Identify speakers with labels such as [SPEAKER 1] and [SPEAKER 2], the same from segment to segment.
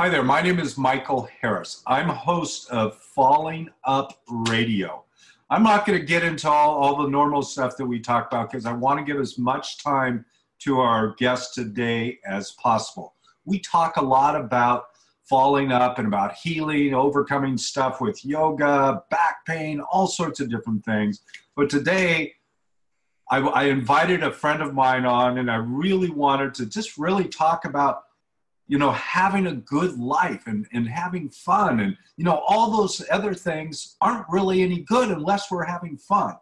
[SPEAKER 1] Hi there, my name is Michael Harris. I'm host of Falling Up Radio. I'm not going to get into all, all the normal stuff that we talk about because I want to give as much time to our guest today as possible. We talk a lot about falling up and about healing, overcoming stuff with yoga, back pain, all sorts of different things. But today, I, I invited a friend of mine on, and I really wanted to just really talk about you know, having a good life and, and having fun and, you know, all those other things aren't really any good unless we're having fun.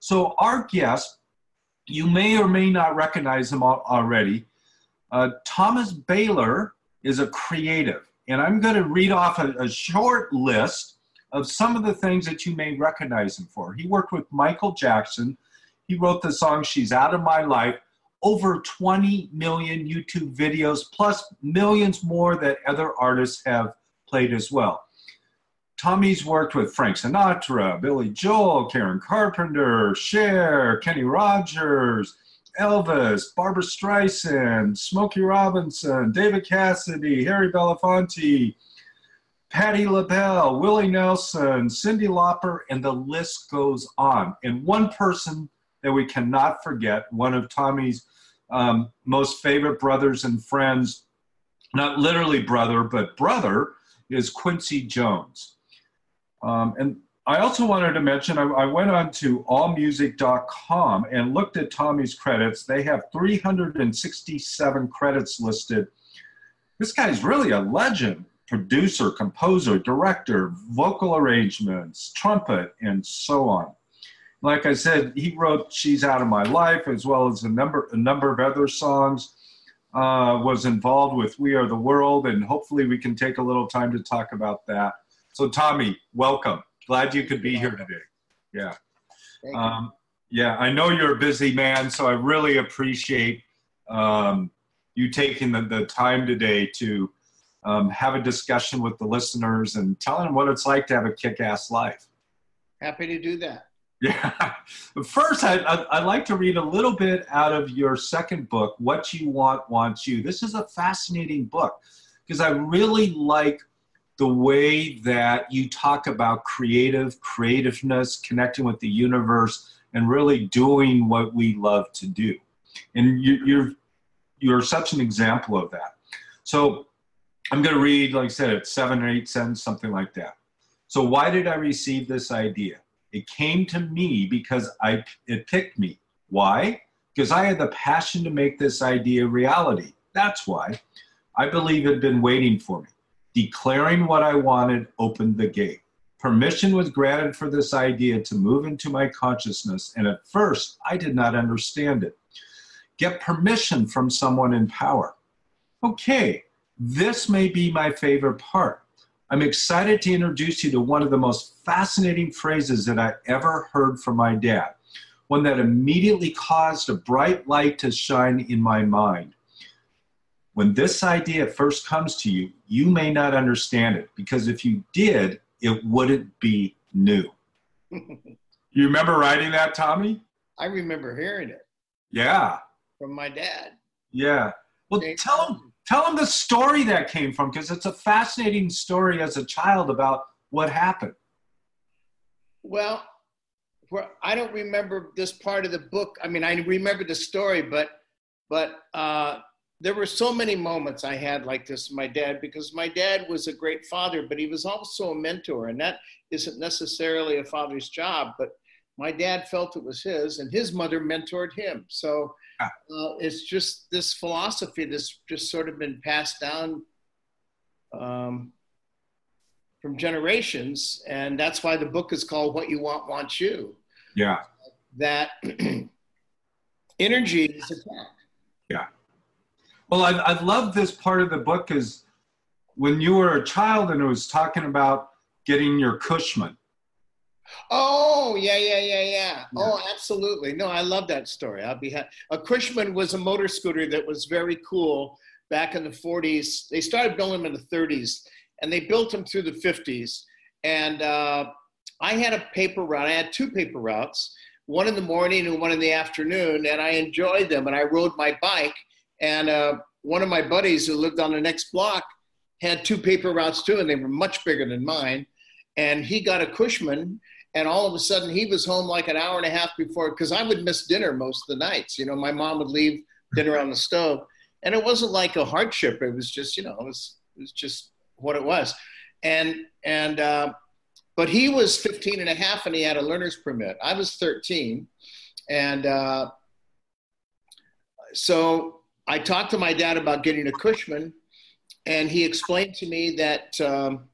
[SPEAKER 1] So, our guest, you may or may not recognize him already. Uh, Thomas Bahler is a creative, and I'm going to read off a, a short list of some of the things that you may recognize him for. He worked with Michael Jackson. He wrote the song She's Out of My Life over 20 million YouTube videos, plus millions more that other artists have played as well. Tommy's worked with Frank Sinatra, Billy Joel, Karen Carpenter, Cher, Kenny Rogers, Elvis, Barbra Streisand, Smokey Robinson, David Cassidy, Harry Belafonte, Patti LaBelle, Willie Nelson, Cyndi Lauper, and the list goes on. And one person that we cannot forget, one of Tommy's um, most favorite brothers and friends, not literally brother, but brother, is Quincy Jones. Um, and I also wanted to mention I, I went on to allmusic.com and looked at Tommy's credits. They have 367 credits listed. This guy's really a legend producer, composer, director, vocal arrangements, trumpet, and so on like I said, he wrote "She's Out of My Life" as well as a number a number of other songs. Uh, was involved with "We Are the World," and hopefully we can take a little time to talk about that. So, Tommy, welcome. Glad you could be here today. Yeah. Um, yeah, I know you're a busy man, so I really appreciate um, you taking the, the time today to um, have a discussion with the listeners and telling them what it's like to have a kick ass life.
[SPEAKER 2] Happy to do that.
[SPEAKER 1] Yeah. First, I, I, would like to read a little bit out of your second book, What You Want Wants You. This is a fascinating book because I really like the way that you talk about creative, creativeness, connecting with the universe, and really doing what we love to do. And you, you're, you're such an example of that. So I'm going to read, like I said, seven or eight cents, something like that. So, why did I receive this idea? It came to me because I it picked me. Why? Because I had the passion to make this idea reality. That's why. I believe it had been waiting for me. Declaring what I wanted opened the gate. Permission was granted for this idea to move into my consciousness, and at first I did not understand it. Get permission from someone in power. Okay, this may be my favorite part. I'm excited to introduce you to one of the most fascinating phrases that I ever heard from my dad, one that immediately caused a bright light to shine in my mind. When this idea first comes to you, you may not understand it because if you did, it wouldn't be new. you remember writing that, Tommy?
[SPEAKER 2] I remember hearing it.
[SPEAKER 1] Yeah.
[SPEAKER 2] From my dad.
[SPEAKER 1] Yeah. Well, tell him tell them the story that came from because it's a fascinating story as a child about what happened.
[SPEAKER 2] Well i don't remember this part of the book. I mean i remember the story but but uh, there were so many moments i had like this with my dad because my dad was a great father but he was also a mentor and that isn't necessarily a father's job but my dad felt it was his and his mother mentored him so uh, it's just this philosophy that's just sort of been passed down um, from generations, and that's why the book is called "What You Want Wants You."
[SPEAKER 1] Yeah,
[SPEAKER 2] that energy is attacked.
[SPEAKER 1] Yeah. Well, I, I love this part of the book is when you were a child and it was talking about getting your Cushman
[SPEAKER 2] Oh yeah, yeah, yeah, yeah. Oh, absolutely. No, I love that story. I'll be ha- a Cushman was a motor scooter that was very cool back in the 40s. They started building them in the 30s, and they built them through the 50s. And uh, I had a paper route. I had two paper routes, one in the morning and one in the afternoon, and I enjoyed them. And I rode my bike. And uh, one of my buddies who lived on the next block had two paper routes too, and they were much bigger than mine. And he got a Cushman, and all of a sudden he was home like an hour and a half before, because I would miss dinner most of the nights. You know, my mom would leave dinner on the stove, and it wasn't like a hardship. It was just, you know, it was it was just what it was. And and uh, but he was 15 and a half, and he had a learner's permit. I was 13, and uh, so I talked to my dad about getting a Cushman, and he explained to me that, um,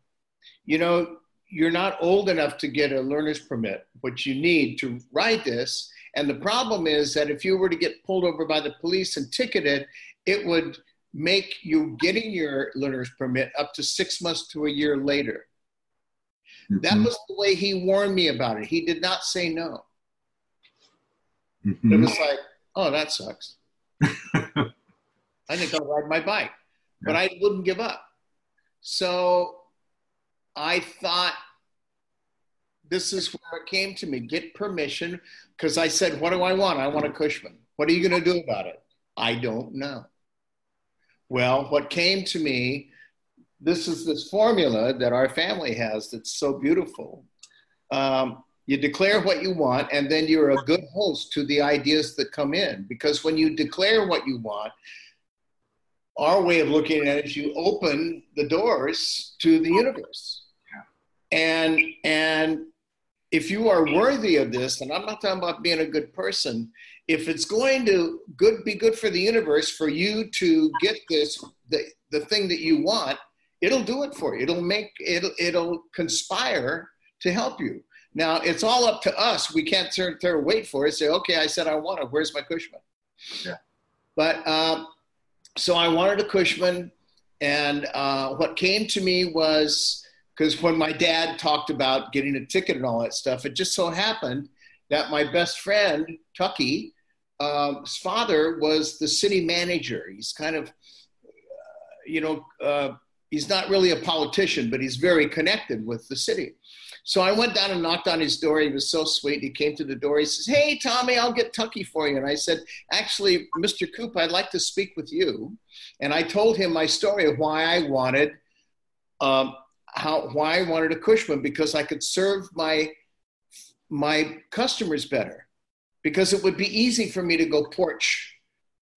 [SPEAKER 2] you know, you're not old enough to get a learner's permit, but you need to ride this. And the problem is that if you were to get pulled over by the police and ticketed, it would make you getting your learner's permit up to six months to a year later. Mm-hmm. That was the way he warned me about it. He did not say no. Mm-hmm. It was like, oh, that sucks. I think I'll ride my bike, but I wouldn't give up. So I thought this is where it came to me get permission because I said, What do I want? I want a Cushman. What are you going to do about it? I don't know. Well, what came to me, this is this formula that our family has that's so beautiful. Um, you declare what you want, and then you're a good host to the ideas that come in. Because when you declare what you want, our way of looking at it is you open the doors to the universe. And and if you are worthy of this, and I'm not talking about being a good person, if it's going to good be good for the universe for you to get this the, the thing that you want, it'll do it for you. It'll make it'll it'll conspire to help you. Now it's all up to us. We can't turn there wait for it. Say, okay, I said I want it. Where's my Cushman? Yeah. But um, so I wanted a Cushman, and uh, what came to me was because when my dad talked about getting a ticket and all that stuff, it just so happened that my best friend Tucky, um, his father was the city manager. He's kind of, uh, you know, uh, he's not really a politician, but he's very connected with the city. So I went down and knocked on his door. He was so sweet. He came to the door. He says, Hey, Tommy, I'll get Tucky for you. And I said, Actually, Mr. Coop, I'd like to speak with you. And I told him my story of why I wanted, um, how, why I wanted a Cushman because I could serve my, my customers better because it would be easy for me to go porch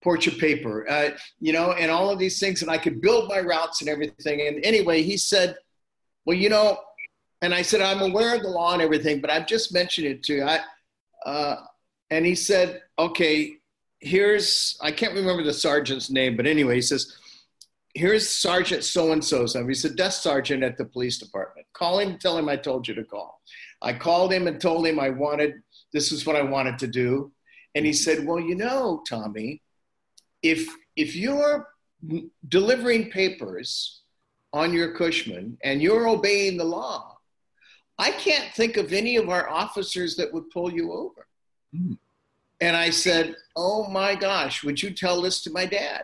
[SPEAKER 2] porch of paper, uh, you know, and all of these things, and I could build my routes and everything. And anyway, he said, "Well, you know, and I said, I'm aware of the law and everything, but I've just mentioned it to you. I, uh, and he said, okay, here's, I can't remember the sergeant's name, but anyway, he says, here's Sergeant so and so's number. He's a desk sergeant at the police department. Call him, tell him I told you to call. I called him and told him I wanted, this is what I wanted to do. And he said, well, you know, Tommy, if, if you're delivering papers on your Cushman and you're obeying the law, I can't think of any of our officers that would pull you over. Mm. And I said, Oh my gosh, would you tell this to my dad?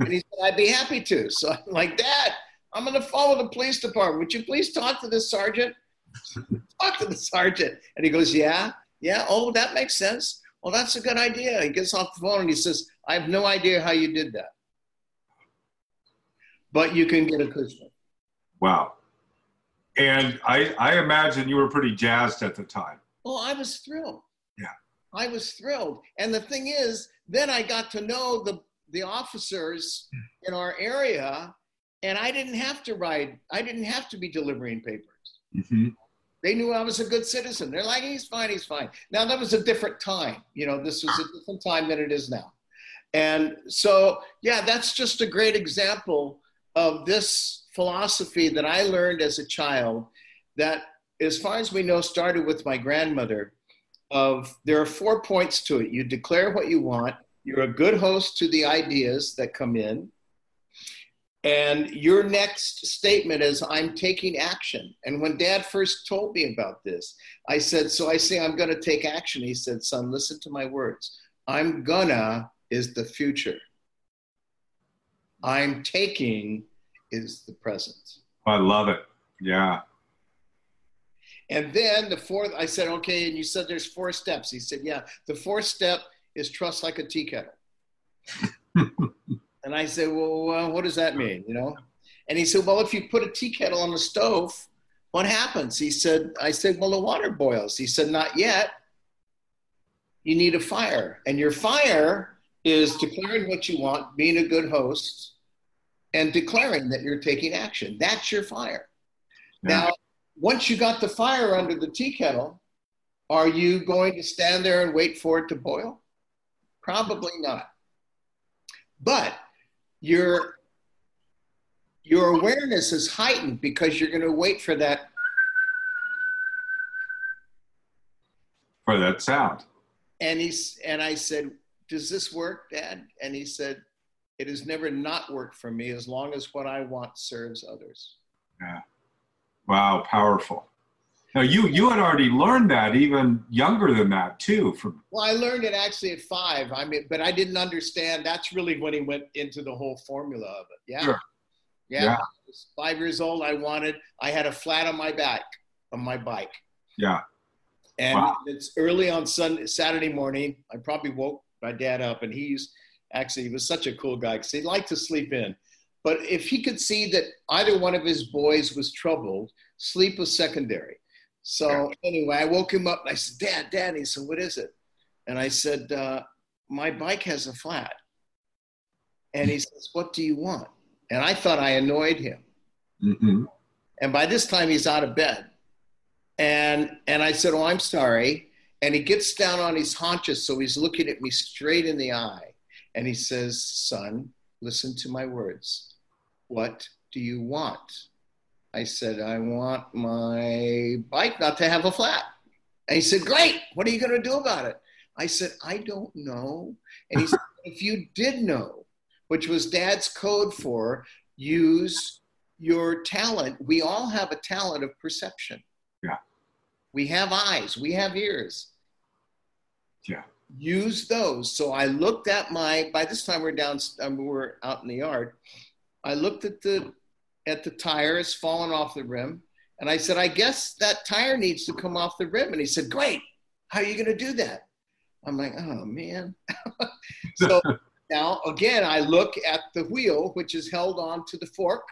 [SPEAKER 2] And he said, I'd be happy to. So I'm like, Dad, I'm going to follow the police department. Would you please talk to the sergeant? talk to the sergeant. And he goes, Yeah, yeah. Oh, that makes sense. Well, that's a good idea. He gets off the phone and he says, I have no idea how you did that. But you can get a Cushman.
[SPEAKER 1] Wow. And I, I imagine you were pretty jazzed at the time.
[SPEAKER 2] Well, I was thrilled.
[SPEAKER 1] Yeah.
[SPEAKER 2] I was thrilled. And the thing is, then I got to know the, the officers in our area, and I didn't have to ride, I didn't have to be delivering papers. Mm-hmm. They knew I was a good citizen. They're like, he's fine, he's fine. Now, that was a different time. You know, this was a different time than it is now. And so, yeah, that's just a great example of this philosophy that I learned as a child that, as far as we know, started with my grandmother. Of there are four points to it. You declare what you want. You're a good host to the ideas that come in. And your next statement is, I'm taking action. And when dad first told me about this, I said, So I say, I'm going to take action. He said, Son, listen to my words. I'm gonna is the future. I'm taking is the present.
[SPEAKER 1] I love it. Yeah.
[SPEAKER 2] And then the fourth, I said, okay, and you said there's four steps. He said, yeah, the fourth step is trust like a tea kettle. and I said, well, uh, what does that mean? You know? And he said, Well, if you put a tea kettle on the stove, what happens? He said, I said, Well, the water boils. He said, Not yet. You need a fire. And your fire is declaring what you want, being a good host, and declaring that you're taking action. That's your fire. Yeah. Now, once you got the fire under the tea kettle, are you going to stand there and wait for it to boil? Probably not. But your your awareness is heightened because you're going to wait for that
[SPEAKER 1] for that sound.
[SPEAKER 2] And he's and I said, "Does this work, Dad?" And he said, "It has never not worked for me as long as what I want serves others."
[SPEAKER 1] Yeah. Wow, powerful. Now you you had already learned that even younger than that too. From
[SPEAKER 2] well, I learned it actually at five. I mean, but I didn't understand. That's really when he went into the whole formula of it. Yeah, sure. yeah. yeah. five years old. I wanted. I had a flat on my back on my bike.
[SPEAKER 1] Yeah.
[SPEAKER 2] And wow. it's early on Sunday, Saturday morning. I probably woke my dad up, and he's actually he was such a cool guy because he liked to sleep in. But if he could see that either one of his boys was troubled, sleep was secondary. So anyway, I woke him up and I said, Dad, Dad. He said, What is it? And I said, uh, My bike has a flat. And he says, What do you want? And I thought I annoyed him. Mm-hmm. And by this time, he's out of bed. And, and I said, Oh, I'm sorry. And he gets down on his haunches. So he's looking at me straight in the eye. And he says, Son, listen to my words. What do you want? I said, I want my bike not to have a flat. And he said, Great. What are you going to do about it? I said, I don't know. And he said, If you did know, which was dad's code for use your talent, we all have a talent of perception.
[SPEAKER 1] Yeah.
[SPEAKER 2] We have eyes, we have ears.
[SPEAKER 1] Yeah.
[SPEAKER 2] Use those. So I looked at my, by this time we're down, um, we're out in the yard. I looked at the at the tire has fallen off the rim. And I said, I guess that tire needs to come off the rim. And he said, Great. How are you going to do that? I'm like, Oh, man. so now, again, I look at the wheel, which is held on to the fork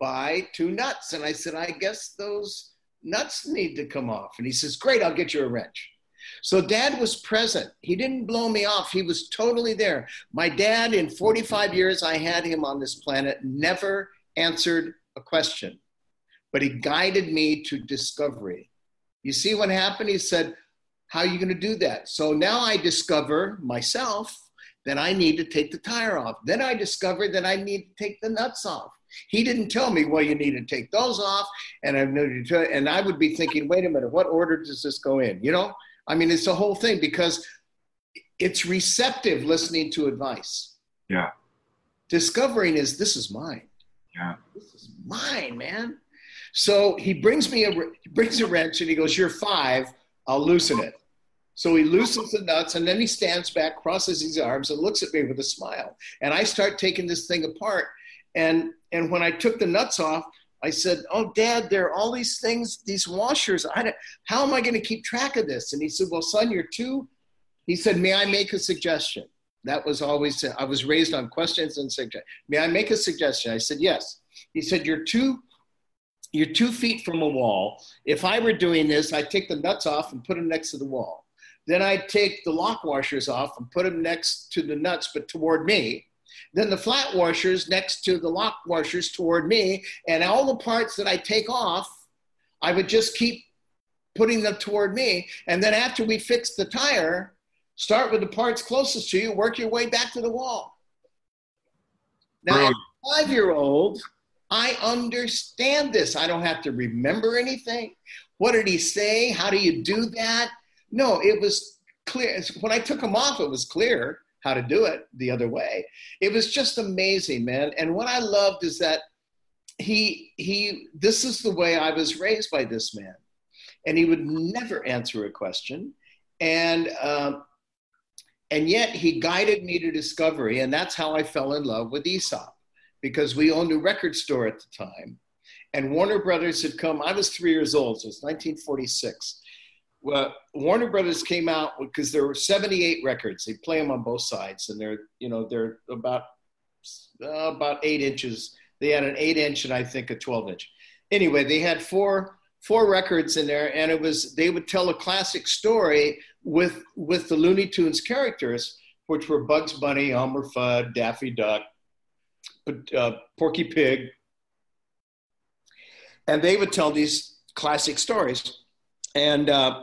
[SPEAKER 2] by two nuts. And I said, I guess those nuts need to come off. And he says, Great, I'll get you a wrench. So dad was present. He didn't blow me off. He was totally there. My dad, in 45 years I had him on this planet, never answered a question, but he guided me to discovery. You see what happened? He said, How are you going to do that? So now I discover myself that I need to take the tire off. Then I discovered that I need to take the nuts off. He didn't tell me, well, you need to take those off. And I and I would be thinking, wait a minute, what order does this go in? You know, I mean, it's the whole thing because it's receptive listening to advice.
[SPEAKER 1] Yeah.
[SPEAKER 2] Discovering is this is mine.
[SPEAKER 1] Yeah.
[SPEAKER 2] This is mine, man. So he brings me a he brings a wrench and he goes, You're five, I'll loosen it. So he loosens the nuts and then he stands back, crosses his arms, and looks at me with a smile. And I start taking this thing apart. And and when I took the nuts off, I said, "Oh, Dad, there are all these things, these washers. I don't, how am I going to keep track of this?" And he said, "Well, son, you're too." He said, "May I make a suggestion?" That was always, I was raised on questions and suggestions. May I make a suggestion? I said, yes. He said, you're two, you're two feet from a wall. If I were doing this, I'd take the nuts off and put them next to the wall. Then I'd take the lock washers off and put them next to the nuts, but toward me. Then the flat washers next to the lock washers toward me. And all the parts that I take off, I would just keep putting them toward me. And then after we fixed the tire, Start with the parts closest to you, work your way back to the wall. Now, five year old, I understand this. I don't have to remember anything. What did he say? How do you do that? No, it was clear. When I took him off, it was clear how to do it the other way. It was just amazing, man. And what I loved is that he he this is the way I was raised by this man, and he would never answer a question, and um, and yet he guided me to discovery. And that's how I fell in love with Aesop because we owned a record store at the time. And Warner Brothers had come, I was three years old, so it's 1946. Well, Warner Brothers came out because there were 78 records. They play them on both sides, and they're, you know, they're about uh, about eight inches They had an eight inch and I think a 12 inch. Anyway, they had four four records in there, and it was they would tell a classic story with with the Looney Tunes characters, which were Bugs Bunny, Elmer Fudd, Daffy Duck, uh, Porky Pig, and they would tell these classic stories. And uh,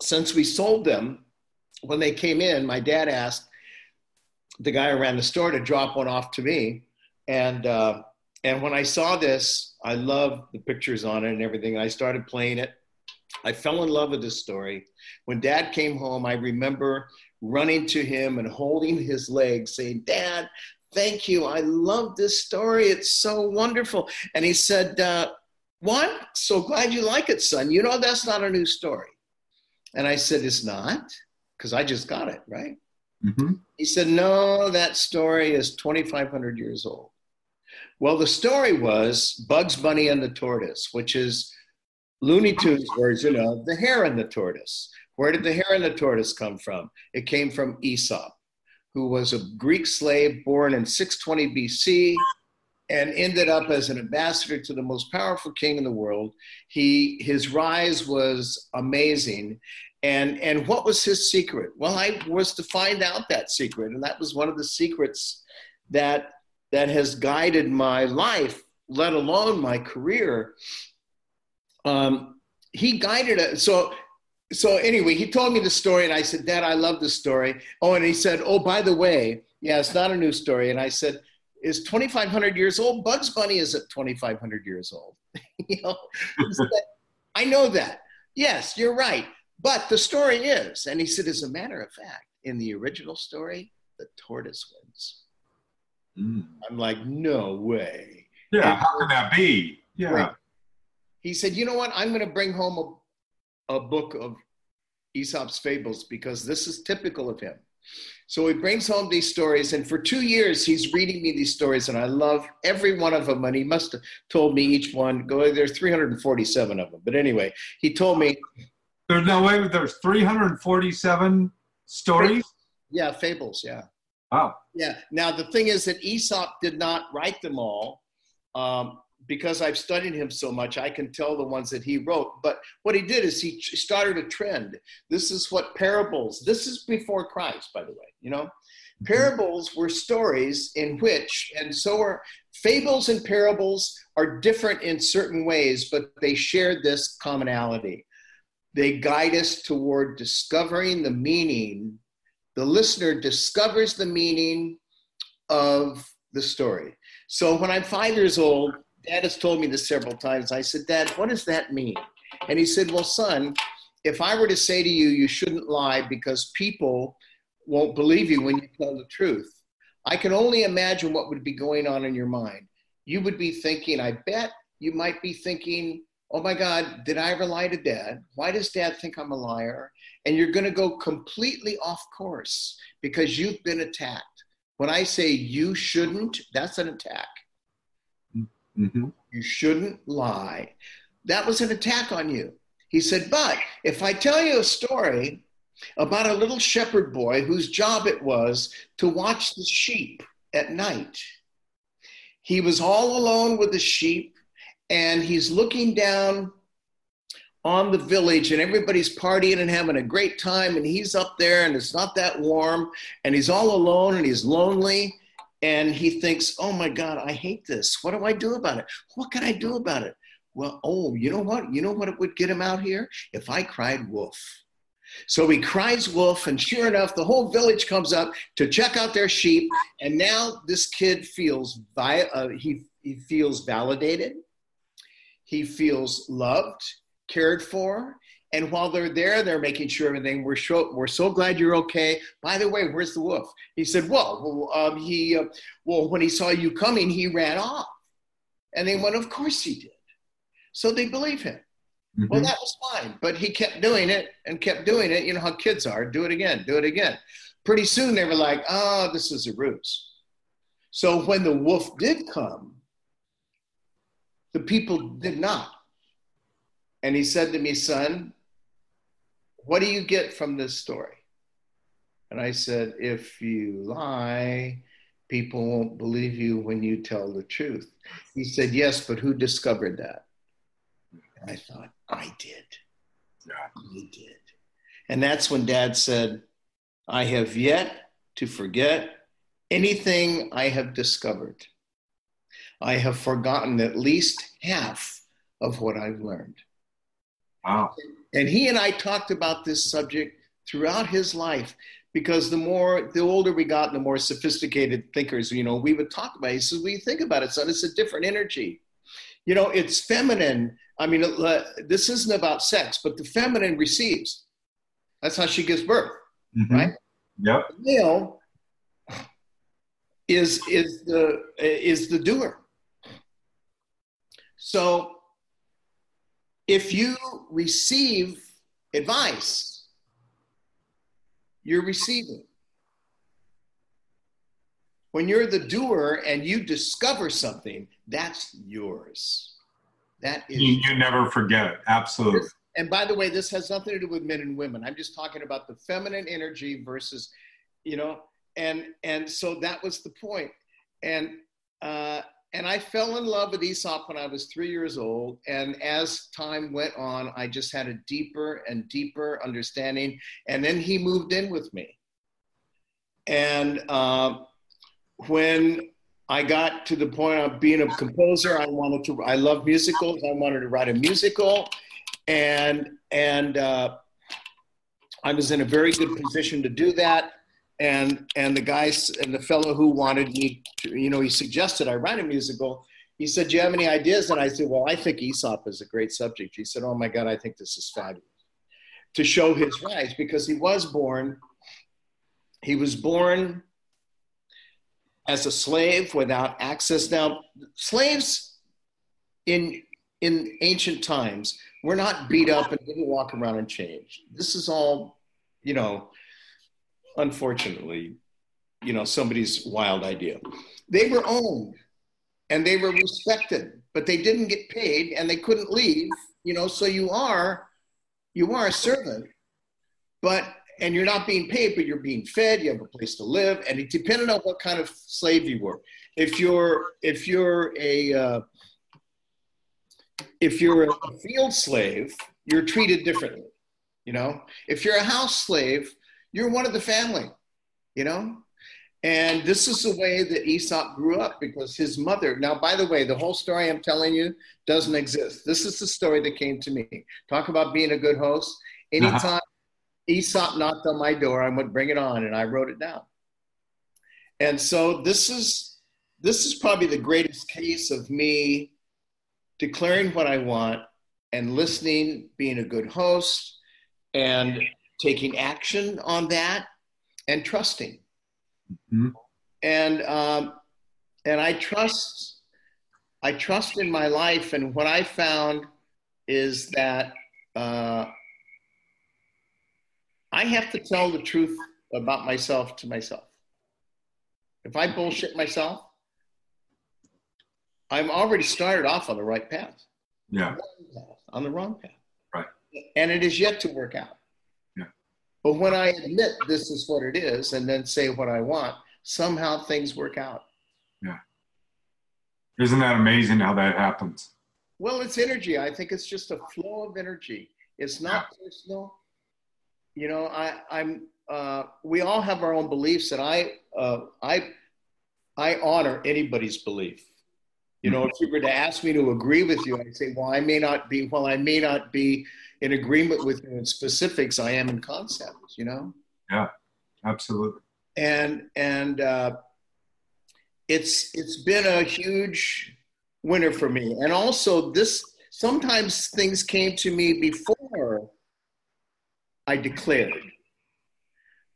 [SPEAKER 2] since we sold them, when they came in, my dad asked the guy who ran the store to drop one off to me, and uh, and when I saw this, I loved the pictures on it and everything. I started playing it. I fell in love with this story. When dad came home, I remember running to him and holding his leg, saying, Dad, thank you. I love this story. It's so wonderful. And he said, uh, What? So glad you like it, son. You know, that's not a new story. And I said, It's not, because I just got it, right? Mm-hmm. He said, No, that story is 2,500 years old. Well, the story was Bugs Bunny and the Tortoise, which is Looney Tunes version of The Hare and the Tortoise. Where did the hare and the tortoise come from? It came from Aesop, who was a Greek slave born in 620 BC and ended up as an ambassador to the most powerful king in the world. He his rise was amazing. And and what was his secret? Well, I was to find out that secret, and that was one of the secrets that that has guided my life, let alone my career. Um, he guided us. So, so anyway, he told me the story, and I said, "Dad, I love this story." Oh, and he said, "Oh, by the way, yeah, it's not a new story." And I said, "Is 2,500 years old? Bugs Bunny is at 2,500 years old." you know, said, I know that. Yes, you're right. But the story is, and he said, as a matter of fact, in the original story, the tortoise wins. Mm. I'm like, no way.
[SPEAKER 1] Yeah, and how can that be? Yeah. Right.
[SPEAKER 2] He said, you know what? I'm going to bring home a, a book of Aesop's fables because this is typical of him. So he brings home these stories, and for two years he's reading me these stories, and I love every one of them. And he must have told me each one. Go there's 347 of them, but anyway, he told me.
[SPEAKER 1] There's no way. There's 347 stories.
[SPEAKER 2] Yeah, fables. Yeah.
[SPEAKER 1] Wow.
[SPEAKER 2] Yeah. Now the thing is that Aesop did not write them all. Um, because I've studied him so much, I can tell the ones that he wrote. But what he did is he started a trend. This is what parables. This is before Christ, by the way. You know, mm-hmm. parables were stories in which, and so are fables and parables are different in certain ways, but they share this commonality. They guide us toward discovering the meaning the listener discovers the meaning of the story. So when I'm five years old, dad has told me this several times. I said, Dad, what does that mean? And he said, Well, son, if I were to say to you, you shouldn't lie because people won't believe you when you tell the truth, I can only imagine what would be going on in your mind. You would be thinking, I bet you might be thinking, oh my God, did I ever lie to dad? Why does dad think I'm a liar? and you're going to go completely off course because you've been attacked. When I say you shouldn't, that's an attack. Mm-hmm. You shouldn't lie. That was an attack on you. He said, but if I tell you a story about a little shepherd boy whose job it was to watch the sheep at night, he was all alone with the sheep and he's looking down on the village and everybody's partying and having a great time and he's up there and it's not that warm and he's all alone and he's lonely and he thinks oh my god i hate this. What do i do about it? What can i do about it? Well oh you know what? You know what it would get him out here? If i cried wolf. So he cries wolf and sure enough the whole village comes up to check out their sheep and now this kid feels vi- uh, he, he feels validated. He feels loved cared for. And while they're there, they're making sure everything. We're so we're so glad you're okay. By the way, where's the wolf? He said, "Well, well um, he uh, well when he saw you coming, he ran off." And they went, "Of course he did." So they believe him. Mm-hmm. Well, that was fine, but he kept doing it and kept doing it. You know how kids are: do it again, do it again. Pretty soon, they were like, "Oh, this is a ruse." So when the wolf did come, the people did not and he said to me, Son, what do you get from this story? And I said, If you lie, people won't believe you when you tell the truth. He said, Yes, but who discovered that? And I thought, I did.
[SPEAKER 1] Yeah.
[SPEAKER 2] I did. And that's when dad said, I have yet to forget anything I have discovered. I have forgotten at least half of what I've learned.
[SPEAKER 1] Wow.
[SPEAKER 2] And he and I talked about this subject throughout his life because the more the older we got the more sophisticated thinkers you know we would talk about it. he says well you think about it son it's a different energy you know it's feminine i mean uh, this isn't about sex but the feminine receives that's how she gives birth
[SPEAKER 1] Mhm.
[SPEAKER 2] right
[SPEAKER 1] Yep.
[SPEAKER 2] the male is is the is the doer so if you receive advice you're receiving when you're the doer and you discover something that's yours that is
[SPEAKER 1] You, you never forget it. Absolutely.
[SPEAKER 2] and by the way, this has nothing to do with men and women. I'm just talking about the feminine energy versus, you know, and and so that was the point. And uh, and I fell in love with Aesop when I was three years old. And as time went on, I just had a deeper and deeper understanding. And then he moved in with me. And uh, when I got to the point of being a composer, I wanted to. I love musicals. I wanted to write a musical and and uh, I was in a very good position to do that. And and the guys and the fellow who wanted me, to, you know, he suggested I write a musical. He said, "Do you have any ideas?" And I said, "Well, I think Aesop is a great subject." He said, "Oh my God, I think this is fabulous." To show his rise, because he was born, he was born as a slave without access. Now, slaves in in ancient times were not beat up and didn't walk around in chains. This is all, you know, unfortunately, you know, somebody's wild idea. They were owned and they were respected, but they didn't get paid and they couldn't leave, you know, so you are you are a servant, but and you're not being paid, but you're being fed, you have a place to live, and it depended on what kind of slave you were. If you're if you're a uh, if you're a field slave, you're treated differently. You know, if you're a house slave, you're one of the family. You know, and this is the way that Aesop grew up because his mother. Now, by the way, the whole story I'm telling you doesn't exist. This is the story that came to me. Talk about being a good host. Uh-huh. Anytime Aesop knocked on my door, I would bring it on, and I wrote it down. And so this is this is probably the greatest case of me declaring what I want and listening, being a good host, and taking action on that, and trusting.
[SPEAKER 1] Mhm.
[SPEAKER 2] And um, and I trust, I trust in my life. And what I found is that uh, I have to tell the truth about myself to myself. If I bullshit myself, I'm already started off on the right path
[SPEAKER 1] Yeah.
[SPEAKER 2] on the wrong path.
[SPEAKER 1] Right.
[SPEAKER 2] And it is yet to work out.
[SPEAKER 1] Yeah.
[SPEAKER 2] But when I admit this is what it is and then say what I want, somehow things work out. Yeah.
[SPEAKER 1] Isn't that amazing how that happens?
[SPEAKER 2] Well, it's energy. I think it's just a flow of energy. It's not personal. You know, I, I'm. Uh, we all have our own beliefs, and I, uh, I, I honor anybody's belief. You know, if you were to ask me to agree with you, I'd say, well, I may not be. Well, I may not be in agreement with you in specifics. I am in concepts. You know.
[SPEAKER 1] Yeah, absolutely.
[SPEAKER 2] and and uh, it's it's been a huge winner for me. And also, this sometimes things came to me before I declared.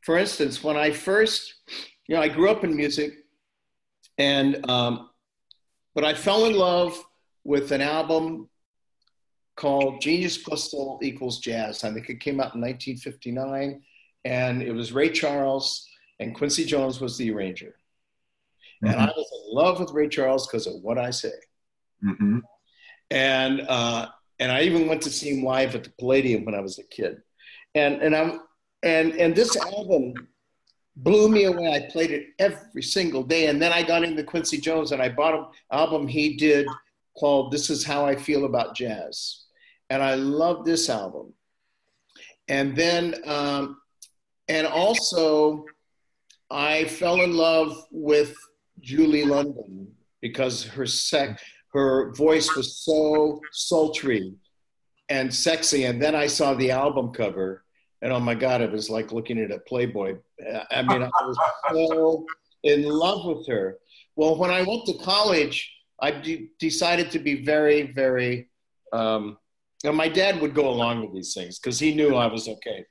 [SPEAKER 2] For instance, when I first, you know, I grew up in music, and um, but I fell in love with an album called Genius Plus Soul Equals Jazz. I think it came out in 1959, and it was Ray Charles and Quincy Jones was the arranger. And I was in love with Ray Charles because of what I say.
[SPEAKER 1] hmm
[SPEAKER 2] And uh, and I even went to see him live at the Palladium when I was a kid. And and I'm and and this album blew me away. I played it every single day. And then I got into Quincy Jones and I bought an album he did called This Is How I Feel About Jazz. And I love this album. And then, um, and also, I fell in love with Julie London because her sec, her voice was so sultry and sexy. And then I saw the album cover, and oh my God, it was like looking at a Playboy. I mean, I was so in love with her. Well, when I went to college, I de- decided to be very, very. Um, and my dad would go along with these things because he knew I was okay.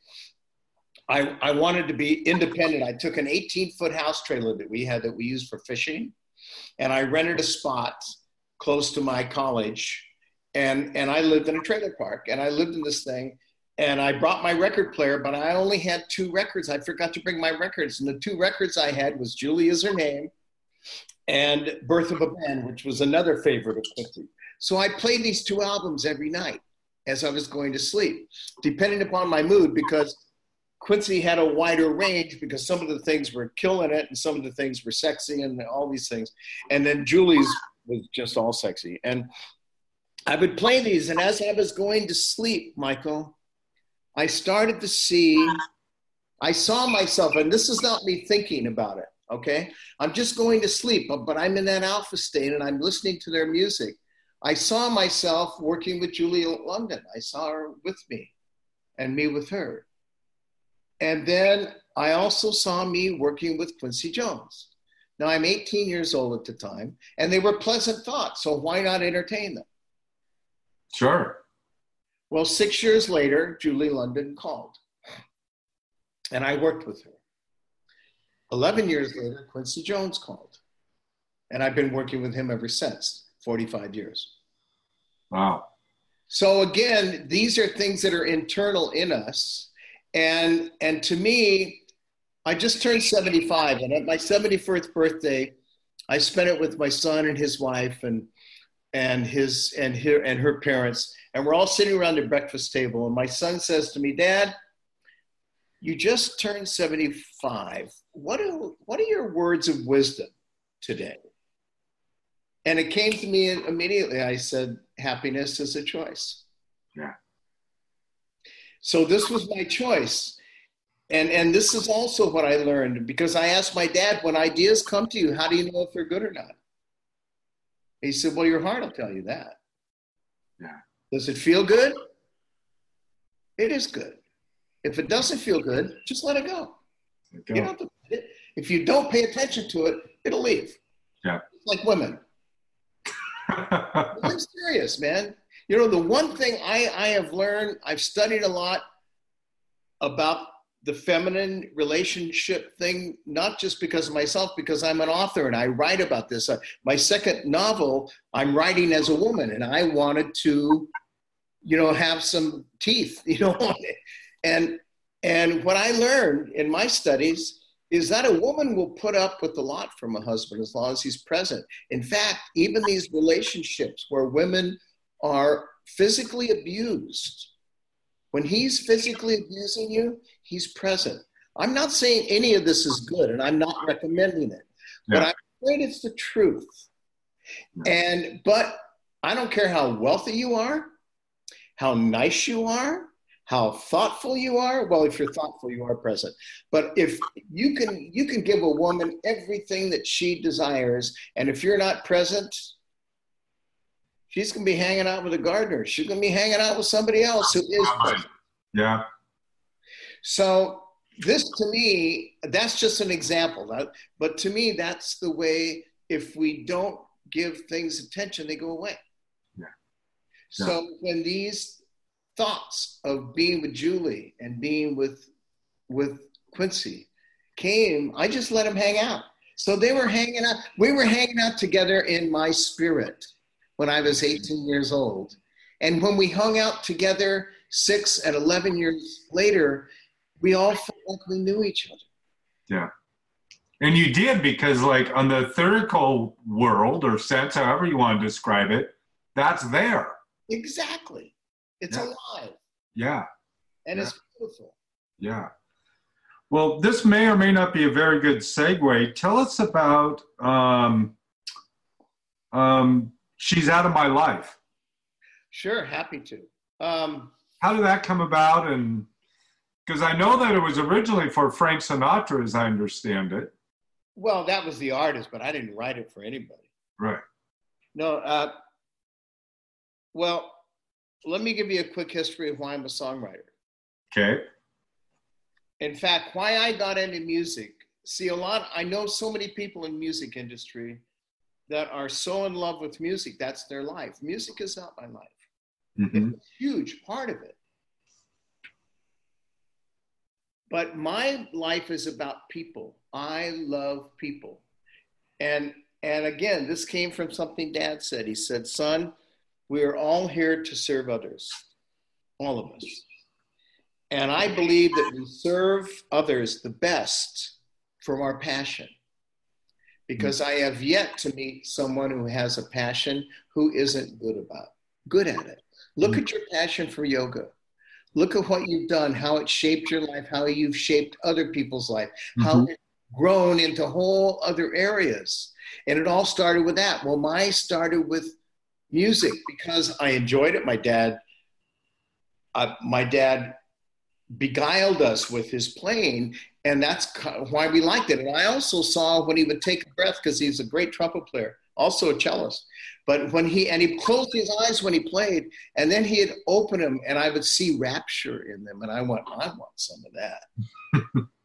[SPEAKER 2] I, I wanted to be independent. I took an 18 foot house trailer that we had that we used for fishing, and I rented a spot close to my college. And, and I lived in a trailer park, and I lived in this thing. And I brought my record player, but I only had two records. I forgot to bring my records. And the two records I had was Julie is her name and Birth of a Band, which was another favorite of Quincy. So I played these two albums every night as I was going to sleep, depending upon my mood, because Quincy had a wider range because some of the things were killing it and some of the things were sexy and all these things. And then Julie's was just all sexy. And I would play these, and as I was going to sleep, Michael, I started to see, I saw myself, and this is not me thinking about it, okay? I'm just going to sleep, but, but I'm in that alpha state and I'm listening to their music. I saw myself working with Julia London. I saw her with me and me with her. And then I also saw me working with Quincy Jones. Now I'm 18 years old at the time, and they were pleasant thoughts, so why not entertain them?
[SPEAKER 1] Sure.
[SPEAKER 2] Well, six years later, Julie London called, and I worked with her. 11 years later, Quincy Jones called, and I've been working with him ever since 45 years.
[SPEAKER 1] Wow.
[SPEAKER 2] So, again, these are things that are internal in us and and to me, I just turned 75, and at my 71st birthday, I spent it with my son and his wife and and his and her and her parents, and we're all sitting around the breakfast table. And my son says to me, "Dad, you just turned 75. What are what are your words of wisdom today?" And it came to me immediately. I said, "Happiness is a choice."
[SPEAKER 1] Yeah.
[SPEAKER 2] So this was my choice. And, and this is also what I learned because I asked my dad, when ideas come to you, how do you know if they're good or not? He said, Well, your heart will tell you that.
[SPEAKER 1] Yeah.
[SPEAKER 2] Does it feel good? It is good. If it doesn't feel good, just let it go. Let go. You to, if you don't pay attention to it, it'll leave.
[SPEAKER 1] Yeah.
[SPEAKER 2] It's like women. I'm serious, man. You know, the one thing I, I have learned, I've studied a lot about the feminine relationship thing, not just because of myself, because I'm an author and I write about this. Uh, my second novel, I'm writing as a woman, and I wanted to, you know, have some teeth, you know, and and what I learned in my studies is that a woman will put up with a lot from a husband as long as he's present. In fact, even these relationships where women are physically abused, when he's physically abusing you, he's present. I'm not saying any of this is good and I'm not recommending it, yeah. but I'm afraid it's the truth. Yeah. And, but I don't care how wealthy you are, how nice you are, how thoughtful you are well if you're thoughtful you are present but if you can you can give a woman everything that she desires and if you're not present she's going to be hanging out with a gardener. She's going to be hanging out with somebody else who is present.
[SPEAKER 1] Yeah.
[SPEAKER 2] So this to me, that's just an example. But to me, that's the way. If we don't give things attention, they go away.
[SPEAKER 1] Yeah.
[SPEAKER 2] yeah. So when these thoughts of being with Julie and being with with Quincy came, I just let them hang out. So they were hanging out. We were hanging out together in my spirit when I was 18 years old. And when we hung out together six and 11 years later, we all felt like we knew each other.
[SPEAKER 1] Yeah. And you did because, like, on the therical world or sense, however you want to describe it, that's there.
[SPEAKER 2] Exactly. It's yeah. alive.
[SPEAKER 1] Yeah.
[SPEAKER 2] And
[SPEAKER 1] yeah.
[SPEAKER 2] it's beautiful.
[SPEAKER 1] Yeah. Well, this may or may not be a very good segue. Tell us about um, um, She's Out of My Life.
[SPEAKER 2] Sure, happy to. Um,
[SPEAKER 1] How did that come about? And because I know that it was originally for Frank Sinatra, as I understand it.
[SPEAKER 2] well, that was the artist, but I didn't write it for anybody.
[SPEAKER 1] Right.
[SPEAKER 2] No, uh, well, let me give you a quick history of why I'm a songwriter.
[SPEAKER 1] Okay.
[SPEAKER 2] In fact, why I got into music. See, a lot, I know so many people in music industry that are so in love with music. That's their life. Music is not my life.
[SPEAKER 1] hmm
[SPEAKER 2] It's a huge part of it. But my life is about people. I love people. And and again, this came from something dad said. He said, "Son, we are all here to serve others. All of us. And I believe that we serve others the best from our passion. Because I have yet to meet someone who has a passion who isn't good about good at it. Look mm-hmm. at your passion for yoga. Look at what you've done, how it shaped your life, how you've shaped other people's life, how
[SPEAKER 1] Mhm.
[SPEAKER 2] it's grown into whole other areas. And it all started with that. Well, mine started with music because I enjoyed it. My dad, uh, my dad beguiled us with his playing, and that's why we liked it. And I also saw when he would take a breath because he's a great trumpet player, also a cellist. But when he and he closed his eyes when he played, and then he'd open them, and I would see rapture in them, and I went, I want some of that.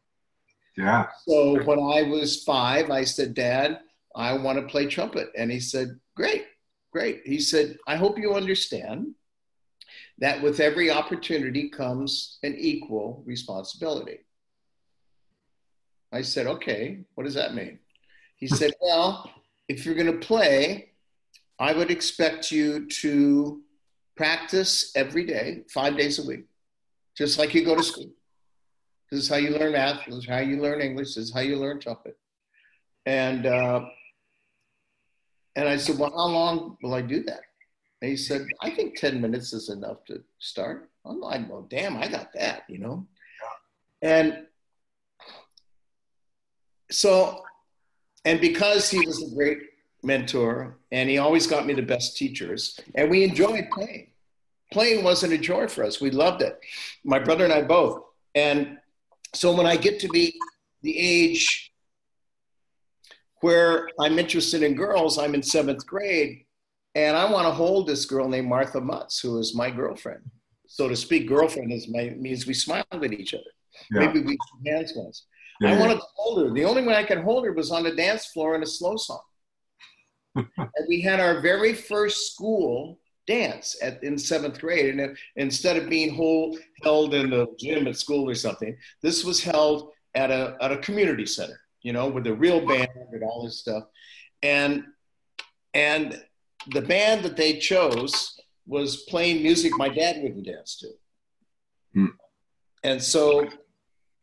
[SPEAKER 1] Yeah.
[SPEAKER 2] So when I was five, I said, Dad, I want to play trumpet. And he said, Great, great. He said, I hope you understand that with every opportunity comes an equal responsibility. I said, Okay, what does that mean? He said, Well, if you're going to play, I would expect you to practice every day, five days a week, just like you go to school. This is how you learn math. This is how you learn English. This is how you learn trumpet. And uh, and I said, well, how long will I do that? And he said, I think ten minutes is enough to start. I'm like, well, damn, I got that, you know. And so, and because he was a great mentor, and he always got me the best teachers, and we enjoyed playing. Playing wasn't a joy for us. We loved it. My brother and I both. And so when I get to be the age where I'm interested in girls, I'm in seventh grade, and I want to hold this girl named Martha Mutz, who is my girlfriend. So to speak, girlfriend is my, means we smiled at each other.
[SPEAKER 1] Yeah.
[SPEAKER 2] Maybe we shook hands once.
[SPEAKER 1] Yeah,
[SPEAKER 2] I wanted to hold her. The only way I could hold her was on the dance floor in a slow song. and we had our very first school dance at, in seventh grade. And it, instead of being hold, held in the gym at school or something, this was held at a, at a community center, you know, with a real band and all this stuff. And, and the band that they chose was playing music my dad wouldn't dance to.
[SPEAKER 1] Hmm.
[SPEAKER 2] And so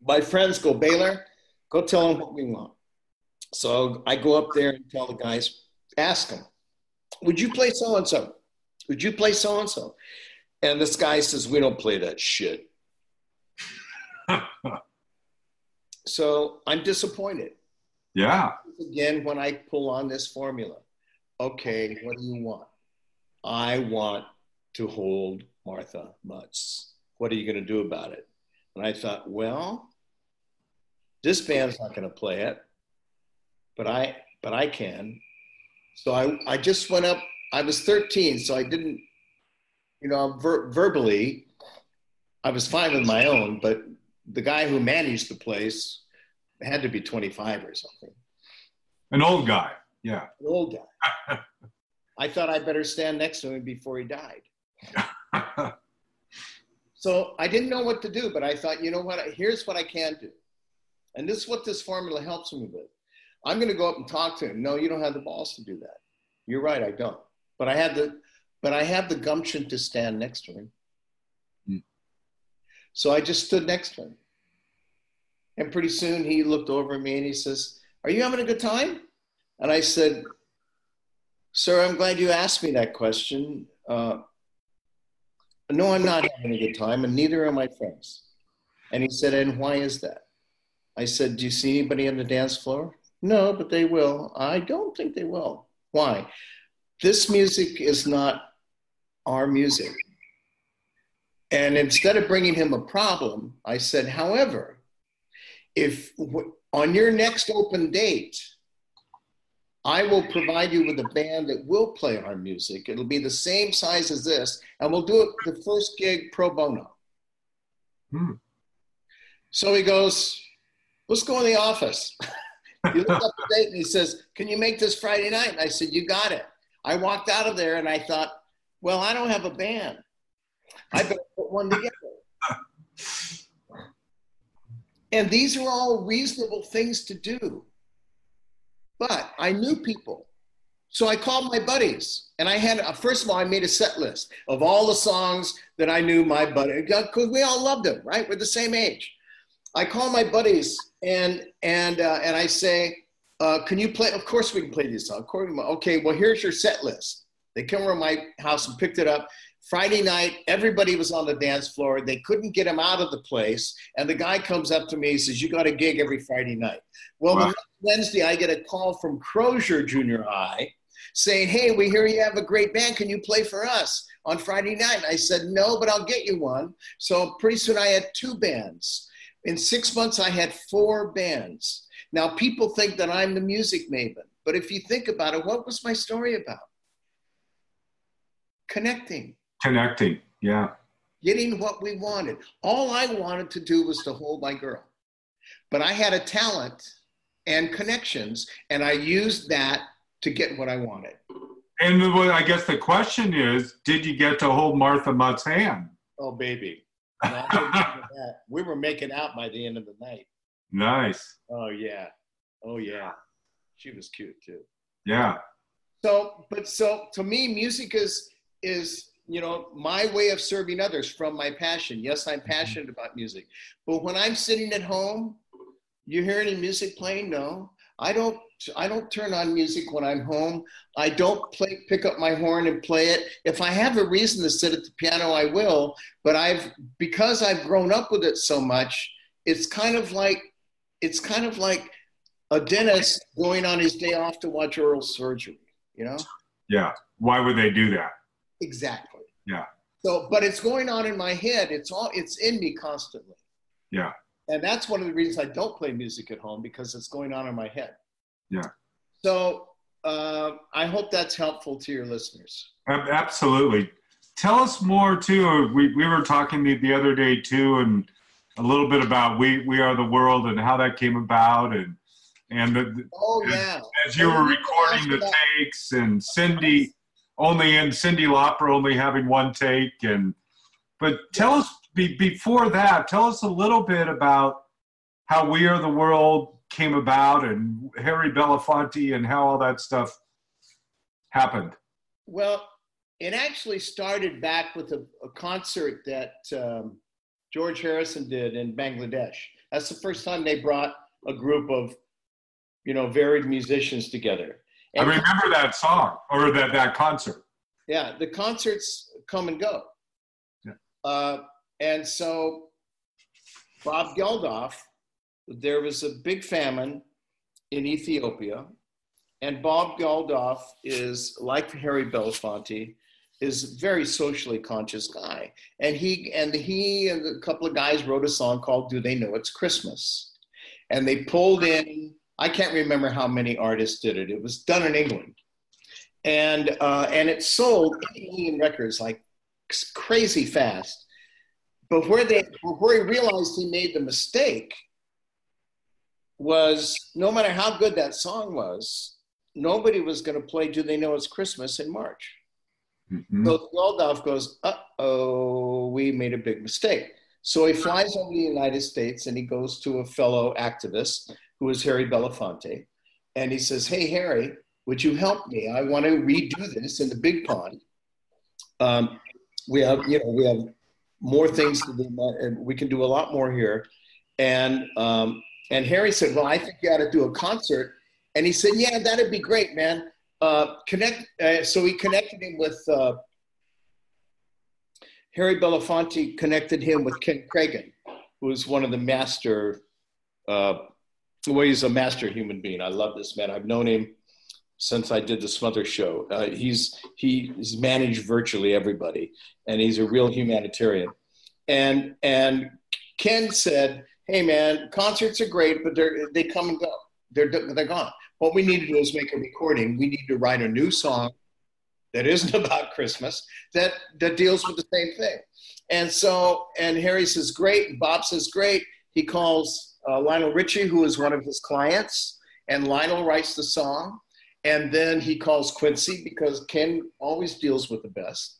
[SPEAKER 2] my friends go, Bahler, go tell them what we want. So I go up there and tell the guys, ask them, would you play so and so? Would you play so and so? And this guy says, we don't play that shit. So I'm disappointed.
[SPEAKER 1] yeah.
[SPEAKER 2] Again, when I pull on this formula, okay, what do you want? I want to hold Martha Mutz. What are you going to do about it? And I thought, well, this band's not going to play it, but I, but I can. So I, I just went up. I was 13, so I didn't, you know, ver- verbally, I was fine with my own, but the guy who managed the place had to be 25 or something,
[SPEAKER 1] An old guy. Yeah.
[SPEAKER 2] an old guy. I thought I better stand next to him before he died. So I didn't know what to do, but I thought, you know what? Here's what I can do. And this is what this formula helps me with. I'm going to go up and talk to him. No, you don't have the balls to do that. You're right, I don't. But I had the, but I have the gumption to stand next to him.
[SPEAKER 1] Hmm.
[SPEAKER 2] So I just stood next to him. And pretty soon he looked over at me and he says, Are you having a good time? And I said, Sir, I'm glad you asked me that question. Uh, no, I'm not having a good time, and neither are my friends. And he said, And why is that? I said, Do you see anybody on the dance floor? No, but they will. I don't think they will. Why? This music is not our music. And instead of bringing him a problem, I said, however, if on your next open date, I will provide you with a band that will play our music. It'll be the same size as this, and we'll do it the first gig pro bono. Hmm. So he goes, Let's go in the office. he looked up the date and he says, Can you make this Friday night? And I said, You got it. I walked out of there and I thought, Well, I don't have a band. I better put one together. and these are all reasonable things to do. But I knew people. So I called my buddies and I had, a, first of all, I made a set list of all the songs that I knew my buddy, because we all loved them, right? We're the same age. I call my buddies and, and, uh, and I say, uh, can you play? Of course we can play these songs. Okay, well, here's your set list. They came over my house and picked it up. Friday night, everybody was on the dance floor. They couldn't get him out of the place. And the guy comes up to me, he says, You got a gig every Friday night. Well, wow. Wednesday, I get a call from Crozier Junior High saying, Hey, we hear you have a great band. Can you play for us on Friday night? And I said, No, but I'll get you one. So pretty soon I had two bands. In six months, I had four bands. Now, people think that I'm the music maven. But if you think about it, what was my story about? Connecting
[SPEAKER 1] Connecting, yeah.
[SPEAKER 2] Getting what we wanted. All I wanted to do was to hold my girl. But I had a talent and connections, and I used that to get what I wanted.
[SPEAKER 1] And I guess the question is, did you get to hold Martha Mutt's hand?
[SPEAKER 2] Oh, baby. We were making out by the end of the night.
[SPEAKER 1] Nice.
[SPEAKER 2] Oh, yeah. Oh, yeah. She was cute too.
[SPEAKER 1] Yeah.
[SPEAKER 2] So, but so to me, music is is you know, my way of serving others from my passion. Yes, I'm mm-hmm. passionate about music. But when I'm sitting at home, you hear any music playing? No. I don't I don't turn on music when I'm home. I don't play pick up my horn and play it. If I have a reason to sit at the piano, I will, but I've because I've grown up with it so much, it's kind of like it's kind of like a dentist going on his day off to watch oral surgery, you know?
[SPEAKER 1] Yeah. Why would they do that?
[SPEAKER 2] Exactly.
[SPEAKER 1] Yeah.
[SPEAKER 2] So, but it's going on in my head. It's all it's in me constantly.
[SPEAKER 1] Yeah.
[SPEAKER 2] And that's one of the reasons I don't play music at home because it's going on in my head.
[SPEAKER 1] Yeah.
[SPEAKER 2] So uh, I hope that's helpful to your listeners.
[SPEAKER 1] Absolutely. Tell us more too. We we were talking the, the other day too, and a little bit about we we are the world and how that came about and and the,
[SPEAKER 2] oh yeah
[SPEAKER 1] as, as you were recording the takes and Cindy only in Cyndi Lauper only having one take and but tell us be, before that tell us a little bit about how we are the world came about and harry belafonte and how all that stuff happened
[SPEAKER 2] well it actually started back with a, a concert that um, george harrison did in bangladesh that's the first time they brought a group of you know varied musicians together
[SPEAKER 1] and I remember that song or that, that concert.
[SPEAKER 2] Yeah, the concerts come and go. Yeah. Uh, and so Bob Geldof, there was a big famine in Ethiopia, and Bob Geldof is like Harry Belafonte, is very socially conscious guy, and he and he and a couple of guys wrote a song called "Do They Know It's Christmas," and they pulled in I can't remember how many artists did it. It was done in England, and uh, and it sold 80 million records like crazy fast. But where they where he realized he made the mistake was no matter how good that song was, nobody was going to play "Do They Know It's Christmas" in March. Mm-hmm. So Geldof goes, "Uh oh, we made a big mistake." So he flies over the United States and he goes to a fellow activist who is Harry Belafonte. And he says, Hey, Harry, would you help me? I want to redo this in the big pond. Um, we have, you know, we have more things to do, and we can do a lot more here. And um, and Harry said, Well, I think you ought to do a concert. And he said, Yeah, that'd be great, man. Uh, connect. Uh, so he connected him with uh, Harry Belafonte. Connected him with Ken Kragen, who's one of the master uh, well, he's a master human being. I love this man. I've known him since I did the Smother show. Uh, he's he's managed virtually everybody, and he's a real humanitarian. And and Ken said, "Hey man, concerts are great, but they come and go. They're they're gone. What we need to do is make a recording. We need to write a new song that isn't about Christmas that that deals with the same thing." And so, and Harry says, "Great." Bob says, "Great." He calls uh, Lionel Richie, who is one of his clients, and Lionel writes the song and then he calls Quincy because Ken always deals with the best.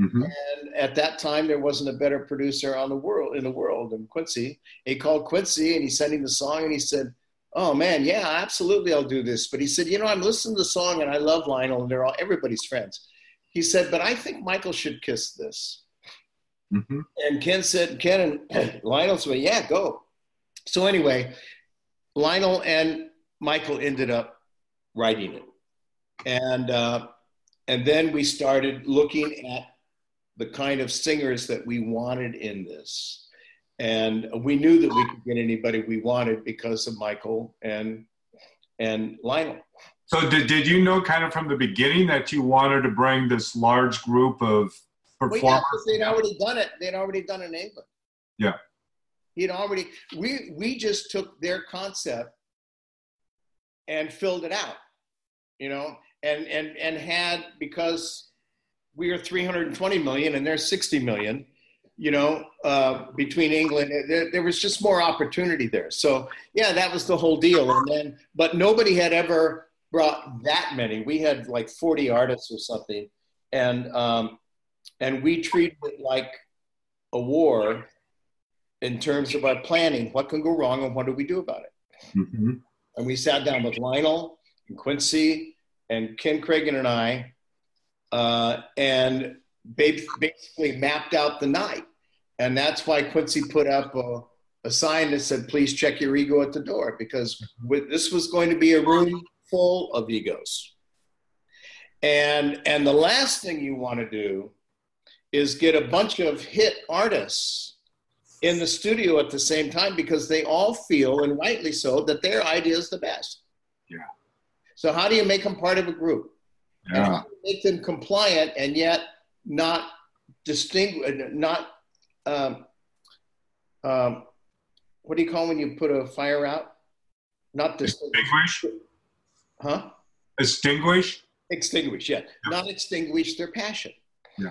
[SPEAKER 2] Mm-hmm. And at that time, there wasn't a better producer on the world in the world than Quincy. He called Quincy and he sent him the song and he said, "Oh man, yeah, absolutely, I'll do this." But he said, "You know, I'm listening to the song and I love Lionel and they're all everybody's friends." He said, "But I think Michael should kiss this." Mm-hmm. And Ken said, "Ken and Lionel said, yeah, go." So anyway, Lionel and Michael ended up writing it. And, uh, and then we started looking at the kind of singers that we wanted in this. And we knew that we could get anybody we wanted because of Michael and, and Lionel.
[SPEAKER 1] So did, did you know kind of from the beginning that you wanted to bring this large group of performers? Well,
[SPEAKER 2] yeah, they'd already done it. They'd already done it in England.
[SPEAKER 1] Yeah.
[SPEAKER 2] He'd already, we, we just took their concept and filled it out, you know, and and and had because we are 320 million and they're 60 million, you know, uh, between England, there, there, was just more opportunity there. So yeah, that was the whole deal. And then, but nobody had ever brought that many. We had like 40 artists or something, and um, and we treated it like a war in terms of our planning. What can go wrong, and what do we do about it? Mm-hmm. And we sat down with Lionel and Quincy and Ken Kragen and I, uh, and they basically mapped out the night. And that's why Quincy put up a, a sign that said, please check your ego at the door, because with, this was going to be a room full of egos. And, and the last thing you want to do is get a bunch of hit artists in the studio at the same time because they all feel, and rightly so, that their idea is the best.
[SPEAKER 1] Yeah.
[SPEAKER 2] So how do you make them part of a group?
[SPEAKER 1] Yeah.
[SPEAKER 2] make them compliant and yet not distinguish, not um, um, what do you call when you put a fire out? Not
[SPEAKER 1] distinguish.
[SPEAKER 2] Huh?
[SPEAKER 1] Extinguish.
[SPEAKER 2] Extinguish. Yeah. yeah. Not extinguish their passion.
[SPEAKER 1] Yeah.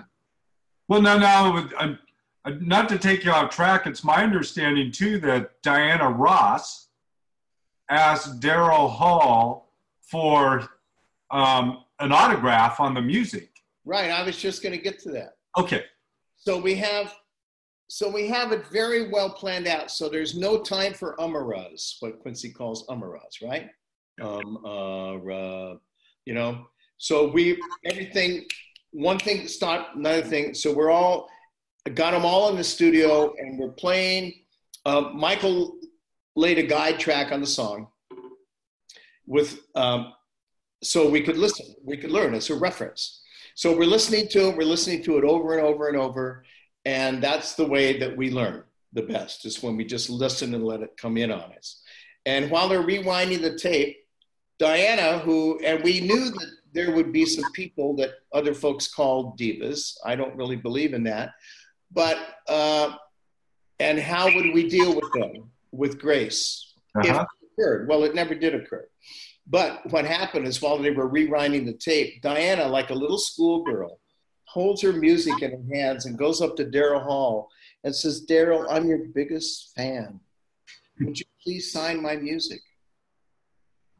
[SPEAKER 1] Well, no, no. I'm, not to take you off track, it's my understanding too that Diana Ross asked Daryl Hall for um, an autograph on the music.
[SPEAKER 2] Right. I was just going to get to that.
[SPEAKER 1] Okay.
[SPEAKER 2] So we have, so we have it very well planned out. So there's no time for umaras, what Quincy calls umaras, right? Um, uh, you know. So we everything, one thing stop, another thing. So we're all got them all in the studio and we're playing. Uh, Michael laid a guide track on the song with um, so we could listen, we could learn. It's a reference. So we're listening to it, we're listening to it over and over and over, and that's the way that we learn the best. Is when we just listen and let it come in on us. And while they're rewinding the tape, Diana, who and we knew that there would be some people that other folks called divas. I don't really believe in that, but uh, and how would we deal with them with grace uh-huh. if it occurred? Well, it never did occur. But what happened is while they were rewinding the tape, Diana, like a little schoolgirl, holds her music in her hands and goes up to Daryl Hall and says, Daryl, I'm your biggest fan. Would you please sign my music?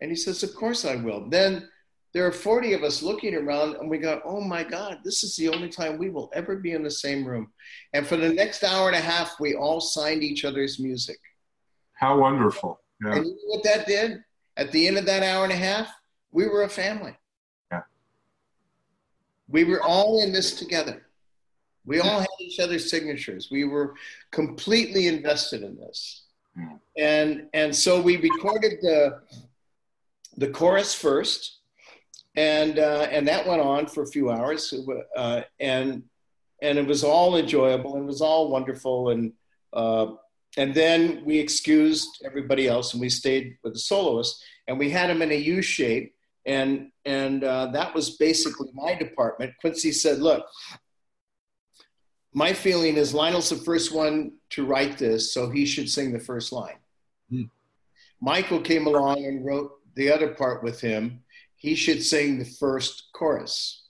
[SPEAKER 2] And he says, Of course I will. Then there are 40 of us looking around and we go, oh my God, this is the only time we will ever be in the same room. And for the next hour and a half, we all signed each other's music.
[SPEAKER 1] How wonderful.
[SPEAKER 2] Yeah. And you know what that did? At the end of that hour and a half, we were a family.
[SPEAKER 1] Yeah.
[SPEAKER 2] We were all in this together. We all had each other's signatures. We were completely invested in this. Mm. And, and so we recorded the, the chorus first and uh, and that went on for a few hours, uh, and and it was all enjoyable and it was all wonderful, and uh, and then we excused everybody else and we stayed with the soloist and we had them in a U shape. And, and uh, that was basically my department. Quincy said, look, my feeling is Lionel's the first one to write this, so he should sing the first line. Hmm. Michael came along and wrote the other part with him. He should sing the first chorus.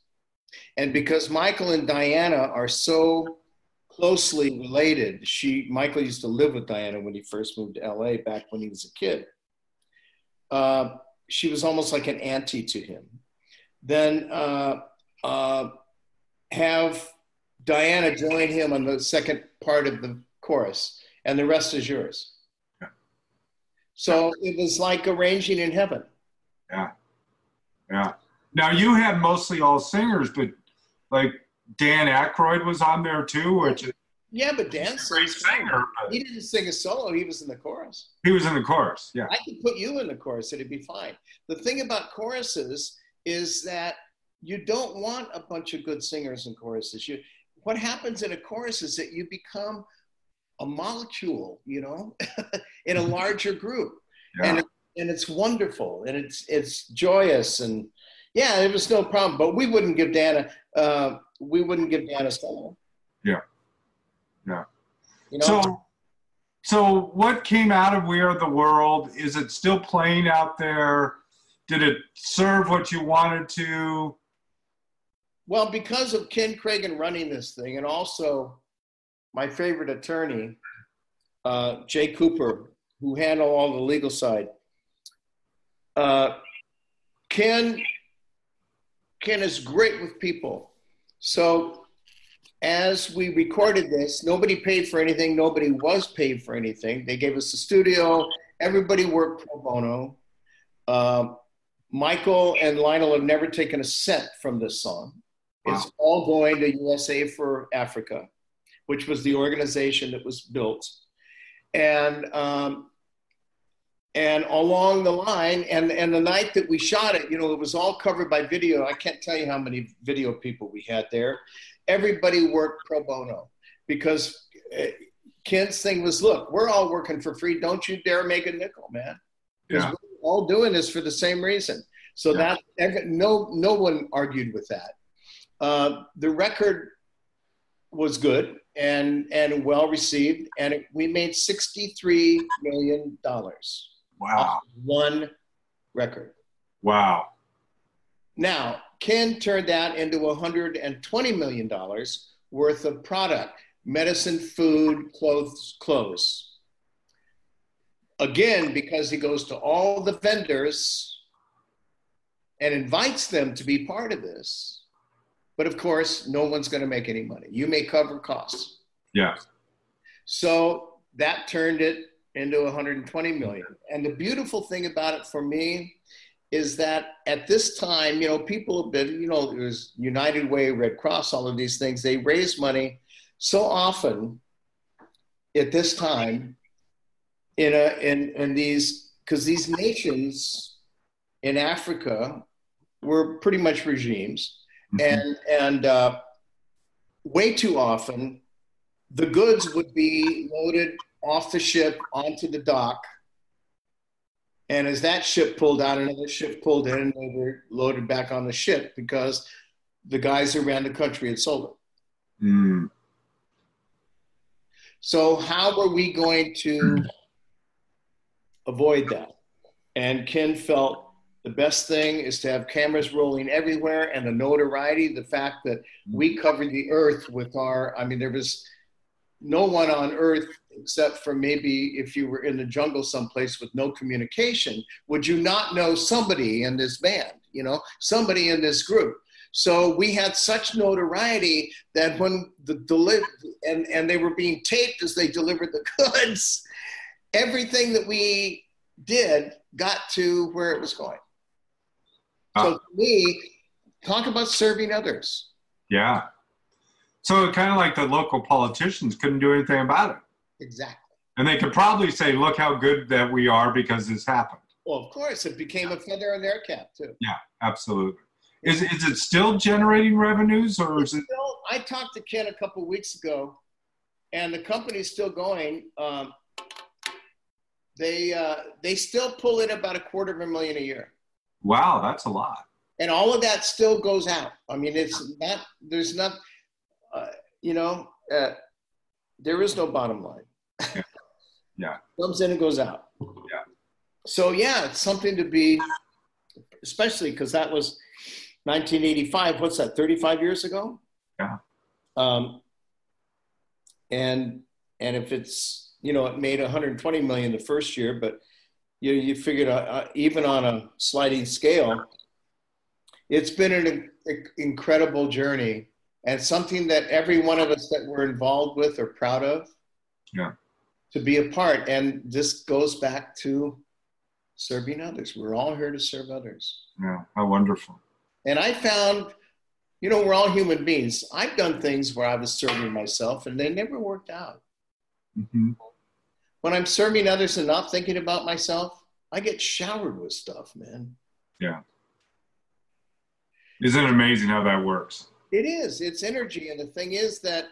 [SPEAKER 2] And because Michael and Diana are so closely related. She, Michael used to live with Diana when he first moved to LA back when he was a kid. Uh, she was almost like an auntie to him. Then uh, uh, have Diana join him on the second part of the chorus, and the rest is yours. So it was like arranging in heaven.
[SPEAKER 1] Yeah. Yeah. Now you had mostly all singers, but like Dan Aykroyd was on there too, which
[SPEAKER 2] yeah, but Dan sings. Singer, he didn't sing a solo. He was in the chorus.
[SPEAKER 1] He was in the chorus. Yeah.
[SPEAKER 2] I could put you in the chorus. It'd be fine. The thing about choruses is that you don't want a bunch of good singers in choruses. You, what happens in a chorus is that you become a molecule, you know, in a mm-hmm. larger group, yeah. and and it's wonderful and it's it's joyous and yeah, it was no problem. But we wouldn't give Dan a uh, we wouldn't give Dan a solo.
[SPEAKER 1] Yeah. Yeah. You know? So, so what came out of We Are the World? Is it still playing out there? Did it serve what you wanted to?
[SPEAKER 2] Well, because of Ken Kragen running this thing, and also my favorite attorney, uh, Jay Cooper, who handled all the legal side. Uh, Ken, Ken is great with people. So as we recorded this, nobody paid for anything. Nobody was paid for anything. They gave us the studio. Everybody worked pro bono. Um, Michael and Lionel have never taken a cent from this song. Wow. It's all going to USA for Africa, which was the organization that was built. And um, and along the line, and and the night that we shot it, you know, it was all covered by video. I can't tell you how many video people we had there everybody worked pro bono because uh, Ken's thing was, look, we're all working for free. Don't you dare make a nickel, man. Because yeah. we're all doing this for the same reason. So yeah. that no no one argued with that. Uh, the record was good and and well received, and it, we made sixty three million dollars.
[SPEAKER 1] Wow!
[SPEAKER 2] One record.
[SPEAKER 1] Wow.
[SPEAKER 2] Now, Ken turned that into $120 million worth of product medicine, food, clothes, clothes. Again, because he goes to all the vendors and invites them to be part of this. But of course, no one's going to make any money. You may cover costs.
[SPEAKER 1] Yeah.
[SPEAKER 2] So that turned it into 120 million. And the beautiful thing about it for me is that at this time, you know, people have been, you know, it was United Way, Red Cross, all of these things, they raise money so often at this time in a in in these because these nations in Africa were pretty much regimes, mm-hmm. and and uh, way too often the goods would be loaded off the ship onto the dock and as that ship pulled out, another ship pulled in and they were loaded back on the ship because the guys who ran the country had sold it. Mm. So, how were we going to avoid that? And Ken felt the best thing is to have cameras rolling everywhere and the notoriety, the fact that we covered the earth with our, I mean, there was no one on earth except for maybe if you were in the jungle someplace with no communication would you not know somebody in this band you know somebody in this group? So we had such notoriety that when the deliver and, and they were being taped as they delivered the goods everything that we did got to where it was going. So to me talk about serving others.
[SPEAKER 1] Yeah. So kind of like the local politicians couldn't do anything about it.
[SPEAKER 2] Exactly.
[SPEAKER 1] And they could probably say, look how good that we are because this happened.
[SPEAKER 2] Well, of course, it became a feather in their cap, too.
[SPEAKER 1] Yeah, absolutely. Is, is it still generating revenues or is it?
[SPEAKER 2] Still, I talked to Ken a couple weeks ago, and the company's still going. Um, they uh, they still pull in about a quarter of a million a year.
[SPEAKER 1] Wow, that's a lot.
[SPEAKER 2] And all of that still goes out. I mean, it's not. There's not. Uh, you know, uh, there is no bottom line.
[SPEAKER 1] Yeah. yeah.
[SPEAKER 2] Comes in and goes out.
[SPEAKER 1] Yeah.
[SPEAKER 2] So yeah, it's something to be, especially because that was 1985. What's that? 35 years ago.
[SPEAKER 1] Yeah.
[SPEAKER 2] Um, and and if it's you know it made 120 million the first year, but you you figured uh, uh, even on a sliding scale, it's been an incredible journey and something that every one of us that we're involved with are proud of.
[SPEAKER 1] Yeah.
[SPEAKER 2] To be a part, and this goes back to serving others. We're all here to serve others.
[SPEAKER 1] Yeah, how wonderful.
[SPEAKER 2] And I found you know, we're all human beings. I've done things where I was serving myself and they never worked out.
[SPEAKER 1] Mm-hmm.
[SPEAKER 2] When I'm serving others and not thinking about myself, I get showered with stuff, man.
[SPEAKER 1] Yeah. Isn't it amazing how that works?
[SPEAKER 2] It is. It's energy. And the thing is that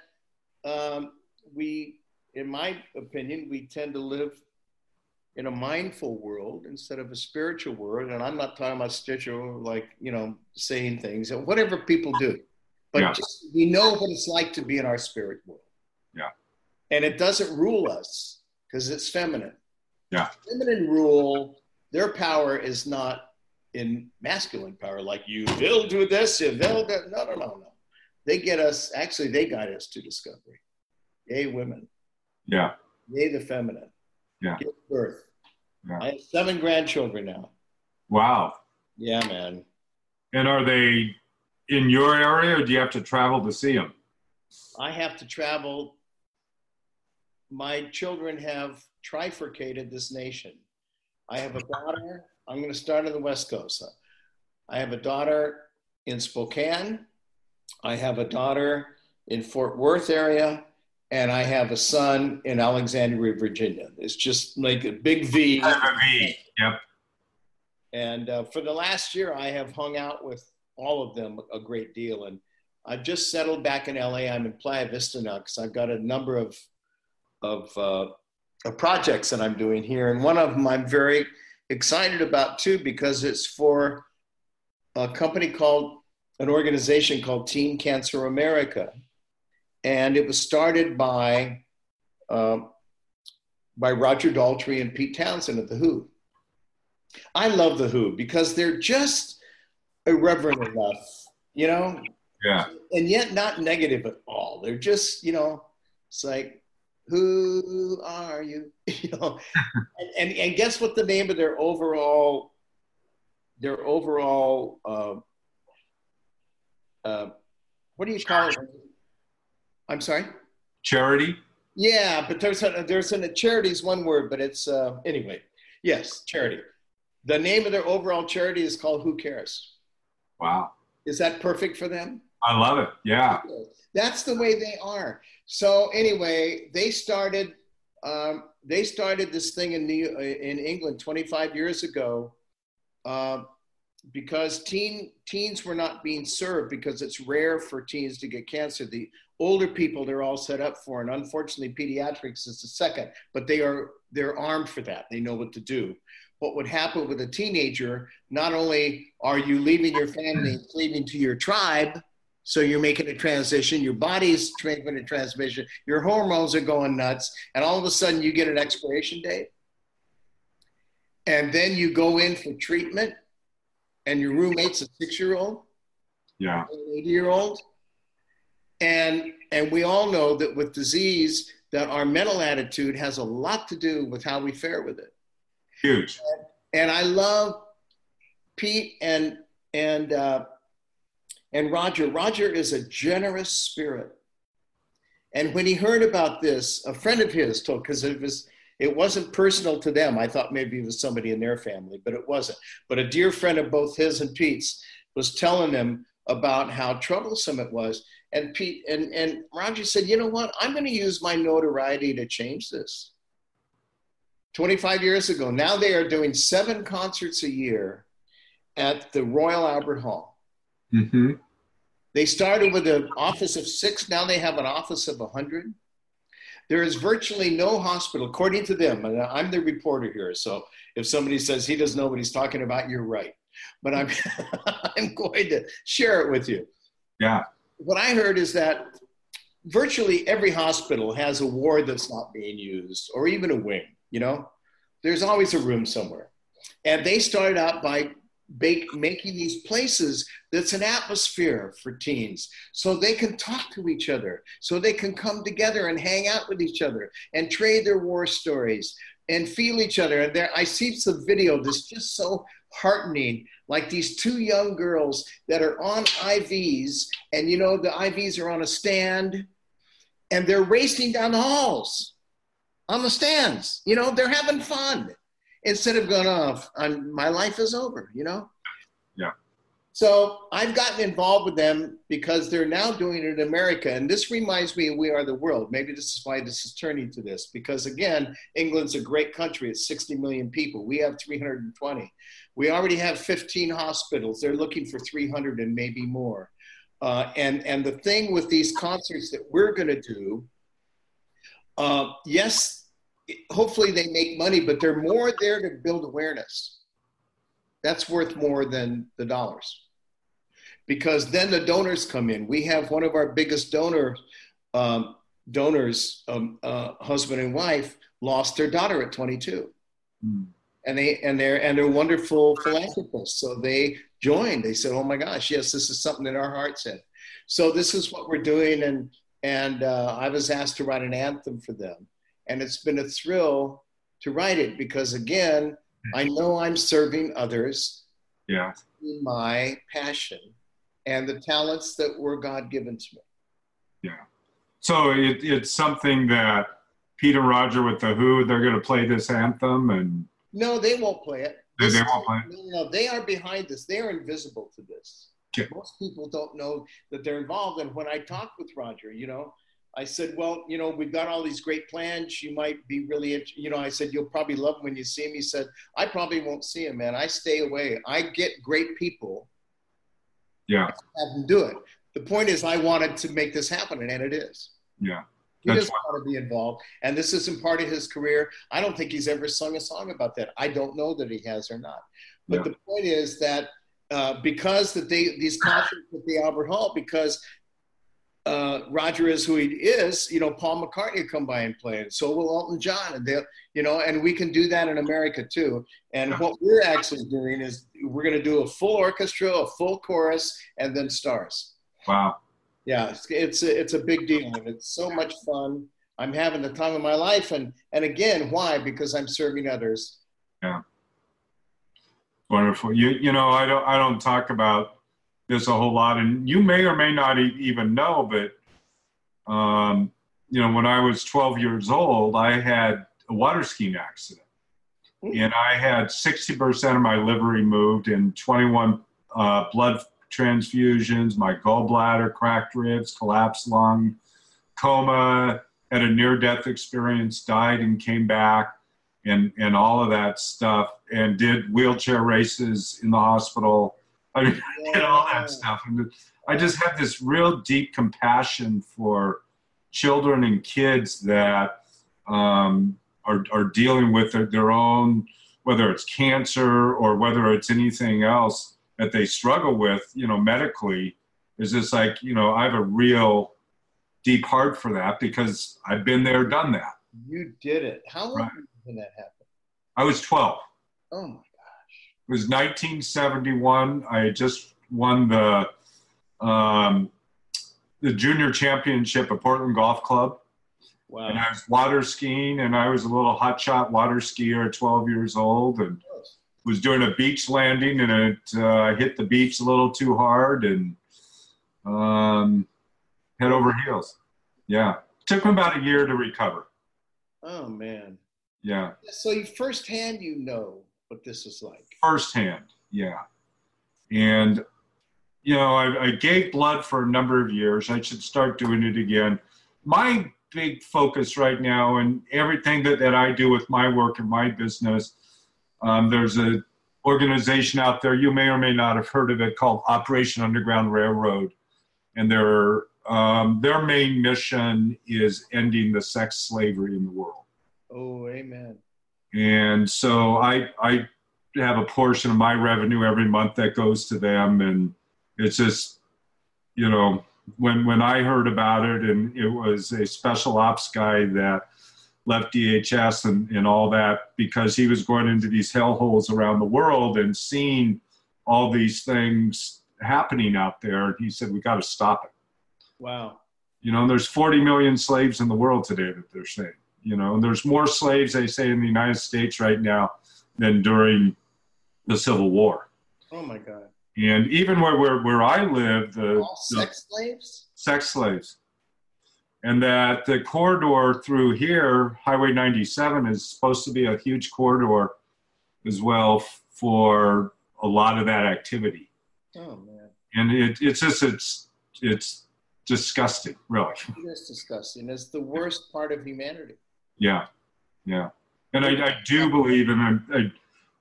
[SPEAKER 2] um, we, in my opinion, we tend to live in a mindful world instead of a spiritual world. And I'm not talking about spiritual, like, you know, saying things or whatever people do. But yeah. just, we know what it's like to be in our spirit world.
[SPEAKER 1] Yeah.
[SPEAKER 2] And it doesn't rule us because it's feminine.
[SPEAKER 1] Yeah.
[SPEAKER 2] Feminine rule, their power is not in masculine power, like you will do this, you will that. No, no, no, no. They get us, actually, they guide us to discovery. Yay, women.
[SPEAKER 1] Yeah.
[SPEAKER 2] The feminine.
[SPEAKER 1] Yeah.
[SPEAKER 2] Give birth.
[SPEAKER 1] Yeah.
[SPEAKER 2] I have seven grandchildren now.
[SPEAKER 1] Wow.
[SPEAKER 2] Yeah, man.
[SPEAKER 1] And are they in your area or do you have to travel to see them?
[SPEAKER 2] I have to travel. My children have trifurcated this nation. I have a daughter. I'm going to start on the West Coast. I have a daughter in Spokane. I have a daughter in Fort Worth area and I have a son in Alexandria, Virginia. It's just like a big V.
[SPEAKER 1] A V. Yep.
[SPEAKER 2] And uh, for the last year, I have hung out with all of them a great deal. And I've just settled back in LA. I'm in Playa Vista now because I've got a number of of, uh, of projects that I'm doing here, and one of them I'm very excited about too because it's for a company called an organization called Teen Cancer America and it was started by uh, by Roger Daltrey and Pete Townshend at the Who. I love the Who because they're just irreverent enough, you know.
[SPEAKER 1] Yeah.
[SPEAKER 2] And yet not negative at all. They're just, you know, it's like, who are you? you know, and, and, and guess what the name of their overall their overall uh, uh, what do you call it? I'm sorry.
[SPEAKER 1] Charity.
[SPEAKER 2] Yeah, but there's a, there's a charity is one word, but it's uh, anyway. Yes, charity. The name of their overall charity is called Who Cares.
[SPEAKER 1] Wow.
[SPEAKER 2] Is that perfect for them?
[SPEAKER 1] I love it. Yeah.
[SPEAKER 2] That's the way they are. So anyway, they started um, they started this thing in New, in England 25 years ago. Uh, because teen teens were not being served because it's rare for teens to get cancer. The older people they're all set up for, and unfortunately, pediatrics is the second. But they are they're armed for that. They know what to do. What would happen with a teenager? Not only are you leaving your family, leaving to your tribe, so you're making a transition. Your body's making a transmission. Your hormones are going nuts, and all of a sudden you get an expiration date, and then you go in for treatment and your roommate's a six year old,
[SPEAKER 1] yeah,
[SPEAKER 2] an 80 year old. And, and we all know that with disease, that our mental attitude has a lot to do with how we fare with it.
[SPEAKER 1] Huge.
[SPEAKER 2] And, and I love Pete and, and, uh, and Roger. Roger is a generous spirit. And when he heard about this, a friend of his told, because it was it wasn't personal to them. I thought maybe it was somebody in their family, but it wasn't. But a dear friend of both his and Pete's was telling them about how troublesome it was. And Pete and, and Roger said, you know what? I'm going to use my notoriety to change this. 25 years ago, now they are doing seven concerts a year at the Royal Albert Hall.
[SPEAKER 1] Mm-hmm.
[SPEAKER 2] They started with an office of six, now they have an office of 100 There is virtually no hospital, according to them, and I'm the reporter here. So if somebody says he doesn't know what he's talking about, you're right. But I'm, I'm going to share it with you.
[SPEAKER 1] Yeah.
[SPEAKER 2] What I heard is that virtually every hospital has a ward that's not being used or even a wing, you know? There's always a room somewhere. And they started out by making these places that's an atmosphere for teens so they can talk to each other, so they can come together and hang out with each other and trade their war stories and feel each other. And there, I see some video that's just so heartening. Like these two young girls that are on IVs, and you know, the IVs are on a stand, and they're racing down the halls on the stands. You know, they're having fun instead of going off on my life is over, you know?
[SPEAKER 1] Yeah.
[SPEAKER 2] So I've gotten involved with them because they're now doing it in America. And this reminds me We Are the World. Maybe this is why this is turning to this. Because again, England's a great country. It's 60 million people. We have 320. We already have 15 hospitals. They're looking for 300 and maybe more. Uh, and, and the thing with these concerts that we're going to do, uh, yes, hopefully they make money, but they're more there to build awareness. That's worth more than the dollars. Because then the donors come in. We have one of our biggest donor, um, donors, um, uh, husband and wife, lost their daughter at 22. Mm. And they and they're and they're wonderful philanthropists. So they joined. They said, "Oh my gosh, yes, this is something that our heart said." So this is what we're doing, and and uh, I was asked to write an anthem for them and it's been a thrill to write it because, again, I know I'm serving others.
[SPEAKER 1] Yeah.
[SPEAKER 2] My passion and the talents that were God given to me.
[SPEAKER 1] Yeah. So it, it's something that Peter Roger with the Who, they're going to play this anthem and.
[SPEAKER 2] No, they won't play it.
[SPEAKER 1] They, they won't play it.
[SPEAKER 2] No, no, they are behind this. They are invisible to this.
[SPEAKER 1] Okay.
[SPEAKER 2] Most people don't know that they're involved. And when I talk with Roger, you know, I said, well, you know, we've got all these great plans. You might be really, you know, I said, you'll probably love him when you see him. He said, I probably won't see him, man. I stay away. I get great people.
[SPEAKER 1] Yeah.
[SPEAKER 2] Have them do it. The point is, I wanted to make this happen, and it is.
[SPEAKER 1] Yeah.
[SPEAKER 2] He doesn't want to be involved. And this isn't part of his career. I don't think he's ever sung a song about that. I don't know that he has or not. But yeah. the point is that uh, because that they these concerts at the Albert Hall, because uh, Roger is who he is, you know, Paul McCartney will come by and play, and so will Elton John, and they'll, you know, and we can do that in America too. And what we're actually doing is we're going to do a full orchestra, a full chorus, and then stars.
[SPEAKER 1] Wow.
[SPEAKER 2] Yeah, it's it's a, it's a big deal, and it's so much fun. I'm having the time of my life, and and again, why? Because I'm serving others.
[SPEAKER 1] Yeah. Wonderful. You you know, I don't I don't talk about this a whole lot, and you may or may not even know, but um, you know, when I was 12 years old, I had a water skiing accident, and I had 60% of my liver removed and 21 uh, blood transfusions, my gallbladder, cracked ribs, collapsed lung, coma, had a near-death experience, died and came back, and and all of that stuff, and did wheelchair races in the hospital I mean, yeah. all that stuff. And I just have this real deep compassion for children and kids that um, are, are dealing with their, their own, whether it's cancer or whether it's anything else that they struggle with, you know, medically. Is just like, you know, I have a real deep heart for that because I've been there, done that.
[SPEAKER 2] You did it. How long right. when that happened?
[SPEAKER 1] I was 12.
[SPEAKER 2] Oh my
[SPEAKER 1] it was 1971. I had just won the um, the junior championship at Portland Golf Club.
[SPEAKER 2] Wow.
[SPEAKER 1] And I was water skiing, and I was a little hotshot water skier at 12 years old, and was doing a beach landing, and it uh, hit the beach a little too hard, and um, head over heels. Yeah, took me about a year to recover.
[SPEAKER 2] Oh man.
[SPEAKER 1] Yeah.
[SPEAKER 2] So you firsthand, you know what this is like
[SPEAKER 1] firsthand. Yeah, and you know, I, I gave blood for a number of years. I should start doing it again. My big focus right now and everything that, that I do with my work and my business, um, there's a organization out there, you may or may not have heard of it, called Operation Underground Railroad. And they're um, their main mission is ending the sex slavery in the world.
[SPEAKER 2] Oh, amen.
[SPEAKER 1] And so I I have a portion of my revenue every month that goes to them, and it's just you know when when I heard about it, and it was a special ops guy that left DHS and, and all that because he was going into these hellholes around the world and seeing all these things happening out there. And he said, We got to stop it.
[SPEAKER 2] Wow.
[SPEAKER 1] You know, there's 40 million slaves in the world today that they're saying. You know, there's more slaves, they say, in the United States right now than during the Civil War.
[SPEAKER 2] Oh my God.
[SPEAKER 1] And even where where, where I live, the
[SPEAKER 2] All sex slaves?
[SPEAKER 1] sex slaves. And that the corridor through here, Highway 97, is supposed to be a huge corridor as well for a lot of that activity.
[SPEAKER 2] Oh man.
[SPEAKER 1] And it, it's just, it's, it's disgusting, really.
[SPEAKER 2] It is disgusting. It's the worst part of humanity.
[SPEAKER 1] Yeah, yeah. And I, I do believe, and I, I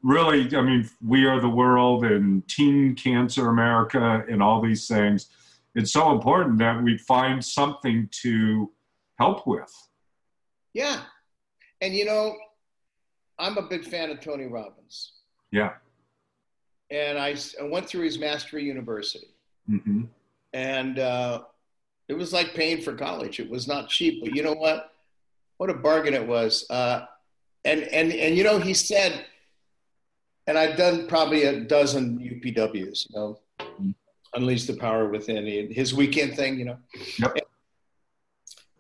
[SPEAKER 1] really, I mean, we are the world and Teen Cancer America and all these things. It's so important that we find something to help with.
[SPEAKER 2] Yeah. And you know, I'm a big fan of Tony Robbins.
[SPEAKER 1] Yeah.
[SPEAKER 2] And I went through his Mastery University.
[SPEAKER 1] hmm
[SPEAKER 2] And uh, it was like paying for college. It was not cheap, but you know what? What a bargain it was. Uh, and, and, and you know, he said, and I've done probably a dozen UPWs, you know, Unleash the Power Within, his weekend thing, you know.
[SPEAKER 1] Yep.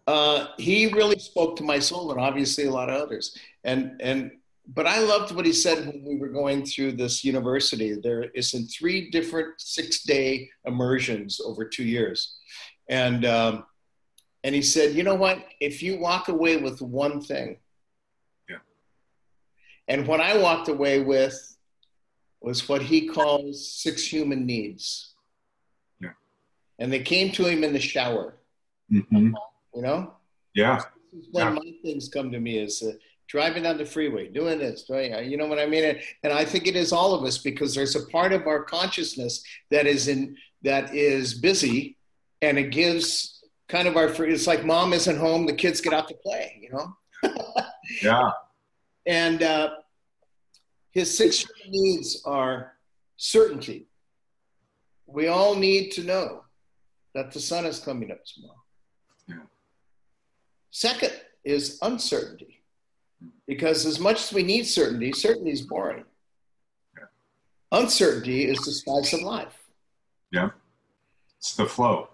[SPEAKER 2] Uh, he really spoke to my soul and obviously a lot of others. And, and, but I loved what he said when we were going through this university. There is in three different six day immersions over two years. And, um, and he said, you know what? If you walk away with one thing,
[SPEAKER 1] Yeah.
[SPEAKER 2] and what I walked away with was what he calls six human needs.
[SPEAKER 1] Yeah.
[SPEAKER 2] And they came to him in the shower,
[SPEAKER 1] Mm-hmm.
[SPEAKER 2] you know?
[SPEAKER 1] Yeah.
[SPEAKER 2] This is when
[SPEAKER 1] Yeah.
[SPEAKER 2] my things come to me is uh, driving down the freeway, doing this, doing, uh, you know what I mean? And, and I think it is all of us because there's a part of our consciousness that is in that is busy, and it gives kind of our free. It's like mom isn't home, the kids get out to play, you know.
[SPEAKER 1] Yeah.
[SPEAKER 2] And uh, his six needs are certainty. We all need to know that the sun is coming up tomorrow.
[SPEAKER 1] Yeah.
[SPEAKER 2] Second is uncertainty. Because as much as we need certainty, certainty is boring. Uncertainty is the spice of life. Yeah.
[SPEAKER 1] It's the flow.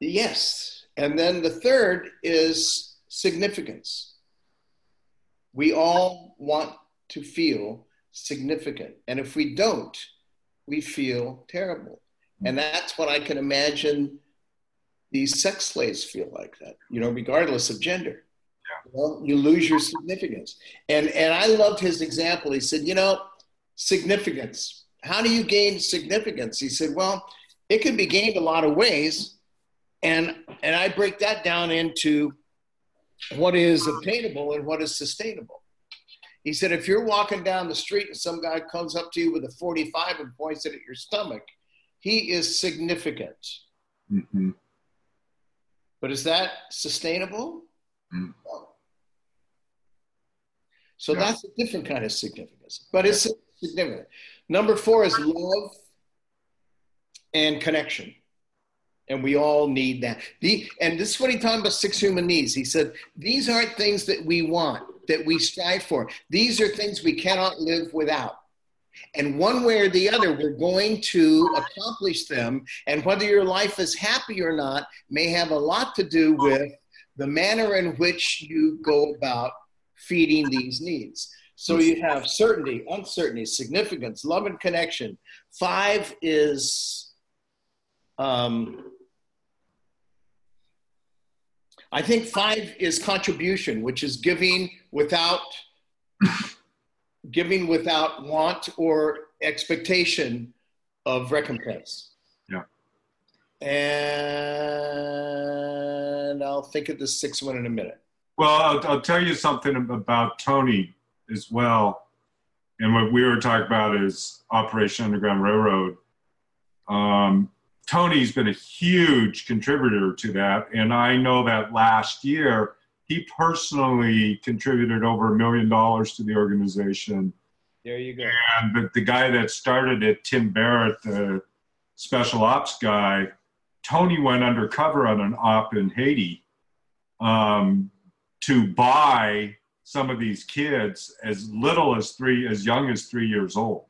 [SPEAKER 2] Yes. And then the third is significance. We all want to feel significant. And if we don't, we feel terrible. And that's what I can imagine these sex slaves feel like that, you know, regardless of gender. You, know, you lose your significance. And, and I loved his example. He said, you know, significance. How do you gain significance? He said, well, it can be gained a lot of ways. And, and I break that down into what is obtainable and what is sustainable. He said, if you're walking down the street and some guy comes up to you with a 45 and points it at your stomach, he is significant.
[SPEAKER 1] hmm
[SPEAKER 2] But is that sustainable?
[SPEAKER 1] Mm.
[SPEAKER 2] No. So
[SPEAKER 1] Yeah.
[SPEAKER 2] that's a different kind of significance, but it's significant. Number four is love and connection. And we all need that. The, and this is what he talked about six human needs. He said, these aren't things that we want, that we strive for. These are things we cannot live without. And one way or the other, we're going to accomplish them. And whether your life is happy or not may have a lot to do with the manner in which you go about feeding these needs. So you have certainty, uncertainty, significance, love, and connection. Five is, um, I think five is contribution, which is giving without giving without want or expectation of recompense.
[SPEAKER 1] Yeah.
[SPEAKER 2] And I'll think of the sixth one in a minute.
[SPEAKER 1] Well, I'll, I'll tell you something about Tony as well. And what we were talking about is Operation Underground Railroad. Um, Tony's been a huge contributor to that. And I know that last year, he personally contributed over a million dollars to the organization.
[SPEAKER 2] There you go.
[SPEAKER 1] And the, the guy that started it, Tim Ballard, the special ops guy, Tony went undercover on an op in Haiti um, to buy some of these kids as little as three, as young as three years old.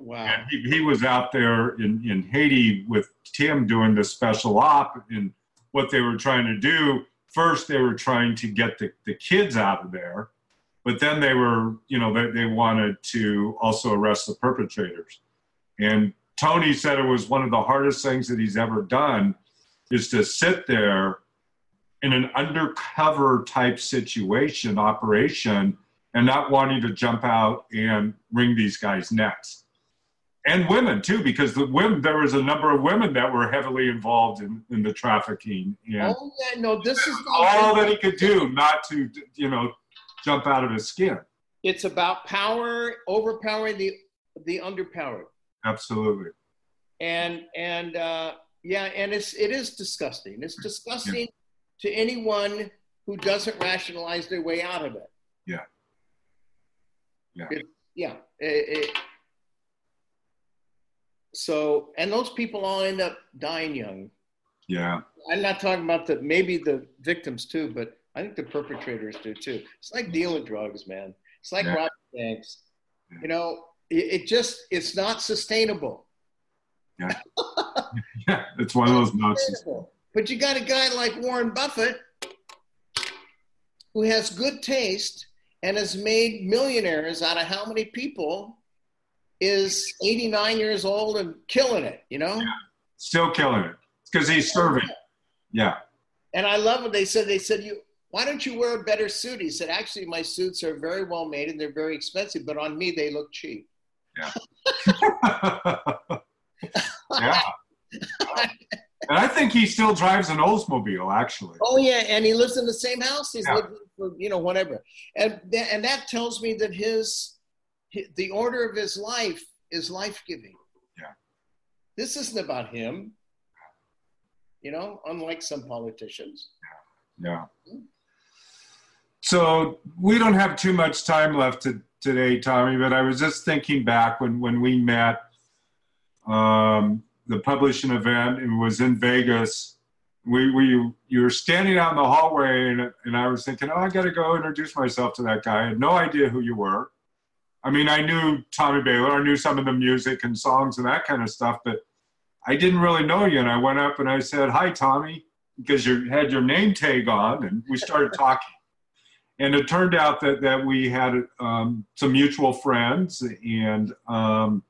[SPEAKER 2] Wow.
[SPEAKER 1] And he, he was out there in, in Haiti with Tim doing the special op. And what they were trying to do, first, they were trying to get the, the kids out of there. But then they were, you know, they, they wanted to also arrest the perpetrators. And Tony said it was one of the hardest things that he's ever done is to sit there in an undercover type situation, operation, and not wanting to jump out and wring these guys' necks and women too, because the women there was a number of women that were heavily involved in, in the trafficking. And
[SPEAKER 2] oh yeah, no, this is
[SPEAKER 1] all that he could do not to you know jump out of his skin.
[SPEAKER 2] It's about power, overpowering the the underpowered.
[SPEAKER 1] Absolutely.
[SPEAKER 2] And and uh, yeah, and it's it is disgusting. It's disgusting yeah. to anyone who doesn't rationalize their way out of it.
[SPEAKER 1] Yeah.
[SPEAKER 2] Yeah. It, yeah. It, it, so, and those people all end up dying young.
[SPEAKER 1] Yeah.
[SPEAKER 2] I'm not talking about the maybe the victims too, but I think the perpetrators do too. It's like dealing drugs, man. It's like yeah. robbing banks. Yeah. You know, it, it, just it's not sustainable.
[SPEAKER 1] Yeah. yeah, it's one of those nonsense.
[SPEAKER 2] But you got a guy like Warren Buffett who has good taste and has made millionaires out of how many people is 89 years old and killing it, you know? Yeah.
[SPEAKER 1] Still killing it. Because he's serving. Yeah.
[SPEAKER 2] And I love what they said. They said, "You, why don't you wear a better suit?" He said, "Actually, my suits are very well made and they're very expensive, but on me they look cheap."
[SPEAKER 1] Yeah. yeah. and I think he still drives an Oldsmobile, actually.
[SPEAKER 2] Oh yeah, and he lives in the same house. He's yeah. lived for you know whatever, and th- and that tells me that his the order of his life is life giving.
[SPEAKER 1] Yeah.
[SPEAKER 2] This isn't about him, you know, unlike some politicians.
[SPEAKER 1] Yeah. yeah. So we don't have too much time left to, today, Tommy, but I was just thinking back when, when we met um, the publishing event and was in Vegas. We, we, you were standing out in the hallway and, and I was thinking, oh, I got to go introduce myself to that guy. I had no idea who you were. I mean, I knew Tommy Bahler, I knew some of the music and songs and that kind of stuff, but I didn't really know you. And I went up and I said, Hi, Tommy, because you had your name tag on, and we started talking. and it turned out that, that we had um, some mutual friends, and um,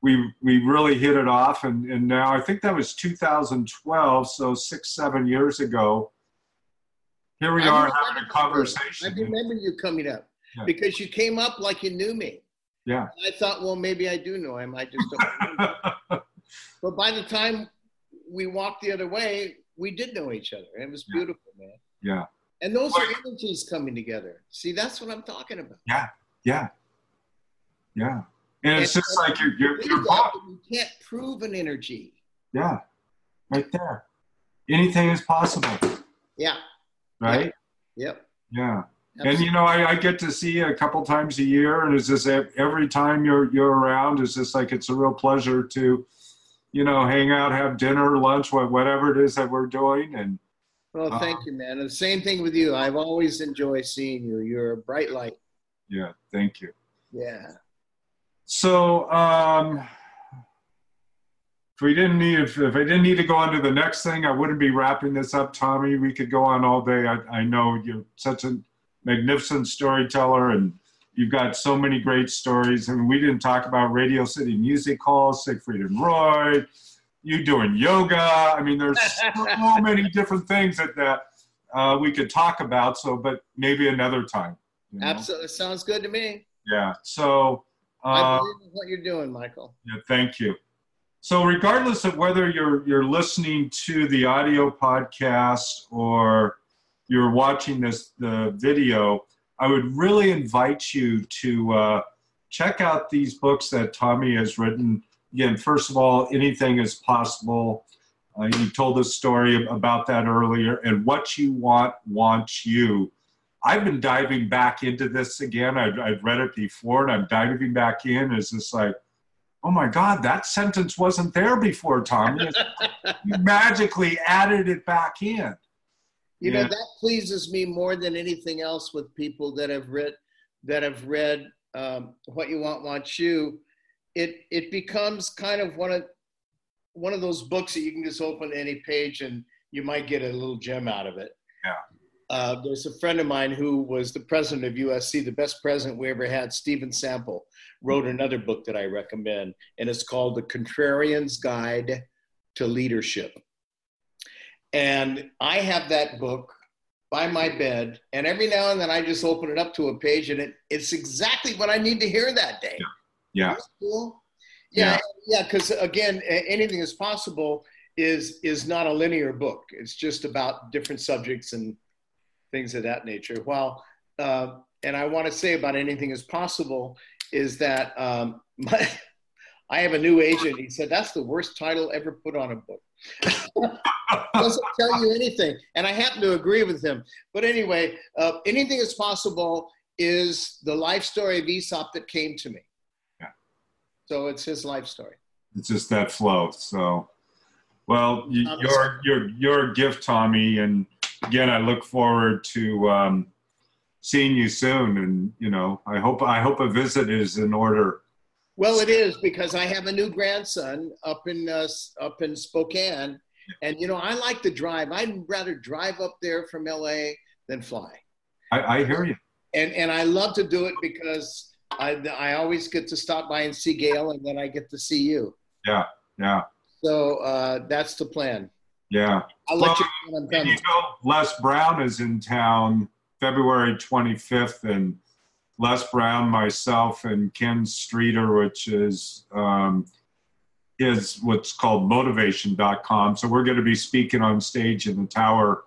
[SPEAKER 1] we, we really hit it off. And, and now I think that was 2012, so six, seven years ago. Here we I are having a conversation.
[SPEAKER 2] I remember you coming up yeah. because you came up like you knew me.
[SPEAKER 1] Yeah.
[SPEAKER 2] I thought, well, maybe I do know him. I just don't. but by the time we walked the other way, we did know each other. And it was beautiful,
[SPEAKER 1] yeah. man. Yeah.
[SPEAKER 2] And those are energies coming together. See, that's what I'm talking about.
[SPEAKER 1] Yeah. Yeah. Yeah. And, and it's just like you're, you're, you're
[SPEAKER 2] You can't prove an energy.
[SPEAKER 1] Yeah. Right there. Anything is possible.
[SPEAKER 2] Yeah.
[SPEAKER 1] Right?
[SPEAKER 2] Yep.
[SPEAKER 1] Yeah. And you know, I, I, get to see you a couple times a year, and it's just every time you're you're around, it's just like it's a real pleasure to, you know, hang out, have dinner, lunch, whatever it is that we're doing. And
[SPEAKER 2] well, uh, thank uh, you, man. And the same thing with you. I've always enjoyed seeing you. You're a bright light.
[SPEAKER 1] Yeah, thank you.
[SPEAKER 2] Yeah.
[SPEAKER 1] So, um, if we didn't need, if, if I didn't need to go on to the next thing, I wouldn't be wrapping this up, Tommy. We could go on all day. I, I know you're such a magnificent storyteller and you've got so many great stories. I mean, we didn't talk about Radio City Music Hall, Siegfried and Roy, you doing yoga. I mean, there's so many different things that, that uh, we could talk about. So, but maybe another time.
[SPEAKER 2] You know? Absolutely. Sounds good to me.
[SPEAKER 1] Yeah. So,
[SPEAKER 2] uh, I believe in what you're doing, Michael.
[SPEAKER 1] Yeah. Thank you. So, regardless of whether you're you're listening to the audio podcast or you're watching this the video, I would really invite you to uh, check out these books that Tommy has written. again, first of all, anything is possible. Uh, you told a story about that earlier, and what you want wants you. I've been diving back into this again. I've, I've read it before, and I'm diving back in. It's just like, oh my God, that sentence wasn't there before, Tommy. you magically added it back in.
[SPEAKER 2] You yeah. know that pleases me more than anything else with people that have read that have read um, "What You Want Wants You." It it becomes kind of one of one of those books that you can just open any page and you might get a little gem out of it.
[SPEAKER 1] Yeah.
[SPEAKER 2] Uh, there's a friend of mine who was the president of USC, the best president we ever had, Steven Sample, wrote another book that I recommend, and it's called The Contrarian's Guide to Leadership. And I have that book by my bed, and every now and then I just open it up to a page, and it, it's exactly what I need to hear that day.
[SPEAKER 1] Yeah. yeah.
[SPEAKER 2] Cool? Yeah, yeah, because yeah, again, anything is possible is is not a linear book. It's just about different subjects and things of that nature. While uh, and I want to say about anything is possible is that um, my, I have a new agent. He said that's the worst title ever put on a book. Doesn't tell you anything, and I happen to agree with him. But anyway, uh, anything is possible is the life story of Aesop that came to me.
[SPEAKER 1] Yeah.
[SPEAKER 2] So it's his life story.
[SPEAKER 1] It's just that flow. So, well, you, your your your gift, Tommy, and again, I look forward to um, seeing you soon. And you know, I hope I hope a visit is in order.
[SPEAKER 2] Well, it is because I have a new grandson up in uh, up in Spokane, and you know, I like to drive. I'd rather drive up there from LA than fly.
[SPEAKER 1] I, I hear you.
[SPEAKER 2] And and I love to do it because I I always get to stop by and see Gail, and then I get to see you.
[SPEAKER 1] Yeah, yeah.
[SPEAKER 2] So uh, that's the plan.
[SPEAKER 1] Yeah.
[SPEAKER 2] I'll
[SPEAKER 1] well,
[SPEAKER 2] let you know when I'm coming. You know,
[SPEAKER 1] Les Brown is in town February 25th, and Les Brown, myself, and Ken Streeter, which is um, is what's called motivation.com. So we're going to be speaking on stage in the tower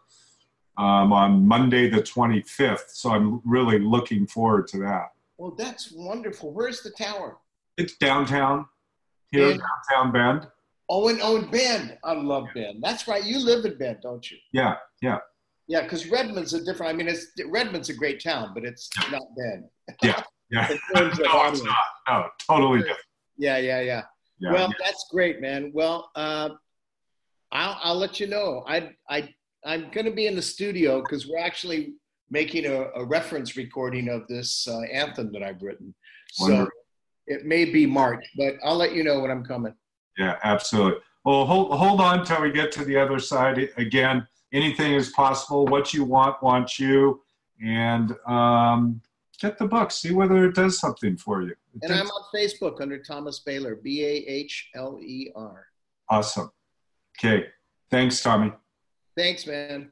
[SPEAKER 1] um, on Monday, the 25th. So I'm really looking forward to that.
[SPEAKER 2] Well, that's wonderful. Where's the tower?
[SPEAKER 1] It's downtown, here, in, downtown Bend.
[SPEAKER 2] Oh, and oh, Bend. I love Bend. That's right. You live in Bend, don't you?
[SPEAKER 1] Yeah, yeah.
[SPEAKER 2] Yeah, because Redmond's a different. I mean, it's Redmond's a great town, but it's not Bend.
[SPEAKER 1] Yeah, yeah. no, it's not. No, totally different.
[SPEAKER 2] Yeah, yeah, yeah. yeah well, yeah. that's great, man. Well, uh, I'll I'll let you know. I I I'm going to be in the studio because we're actually making a, a, reference recording of this uh, anthem that I've written. Wonderful. So it may be March, but I'll let you know when I'm coming.
[SPEAKER 1] Yeah, absolutely. Well, hold hold on till we get to the other side again anything is possible. What you want wants you, and um, get the book. See whether it does something for you. It
[SPEAKER 2] and I'm on Facebook under Thomas Bahler, B A H L E R.
[SPEAKER 1] Awesome. Okay. Thanks, Tommy.
[SPEAKER 2] Thanks, man.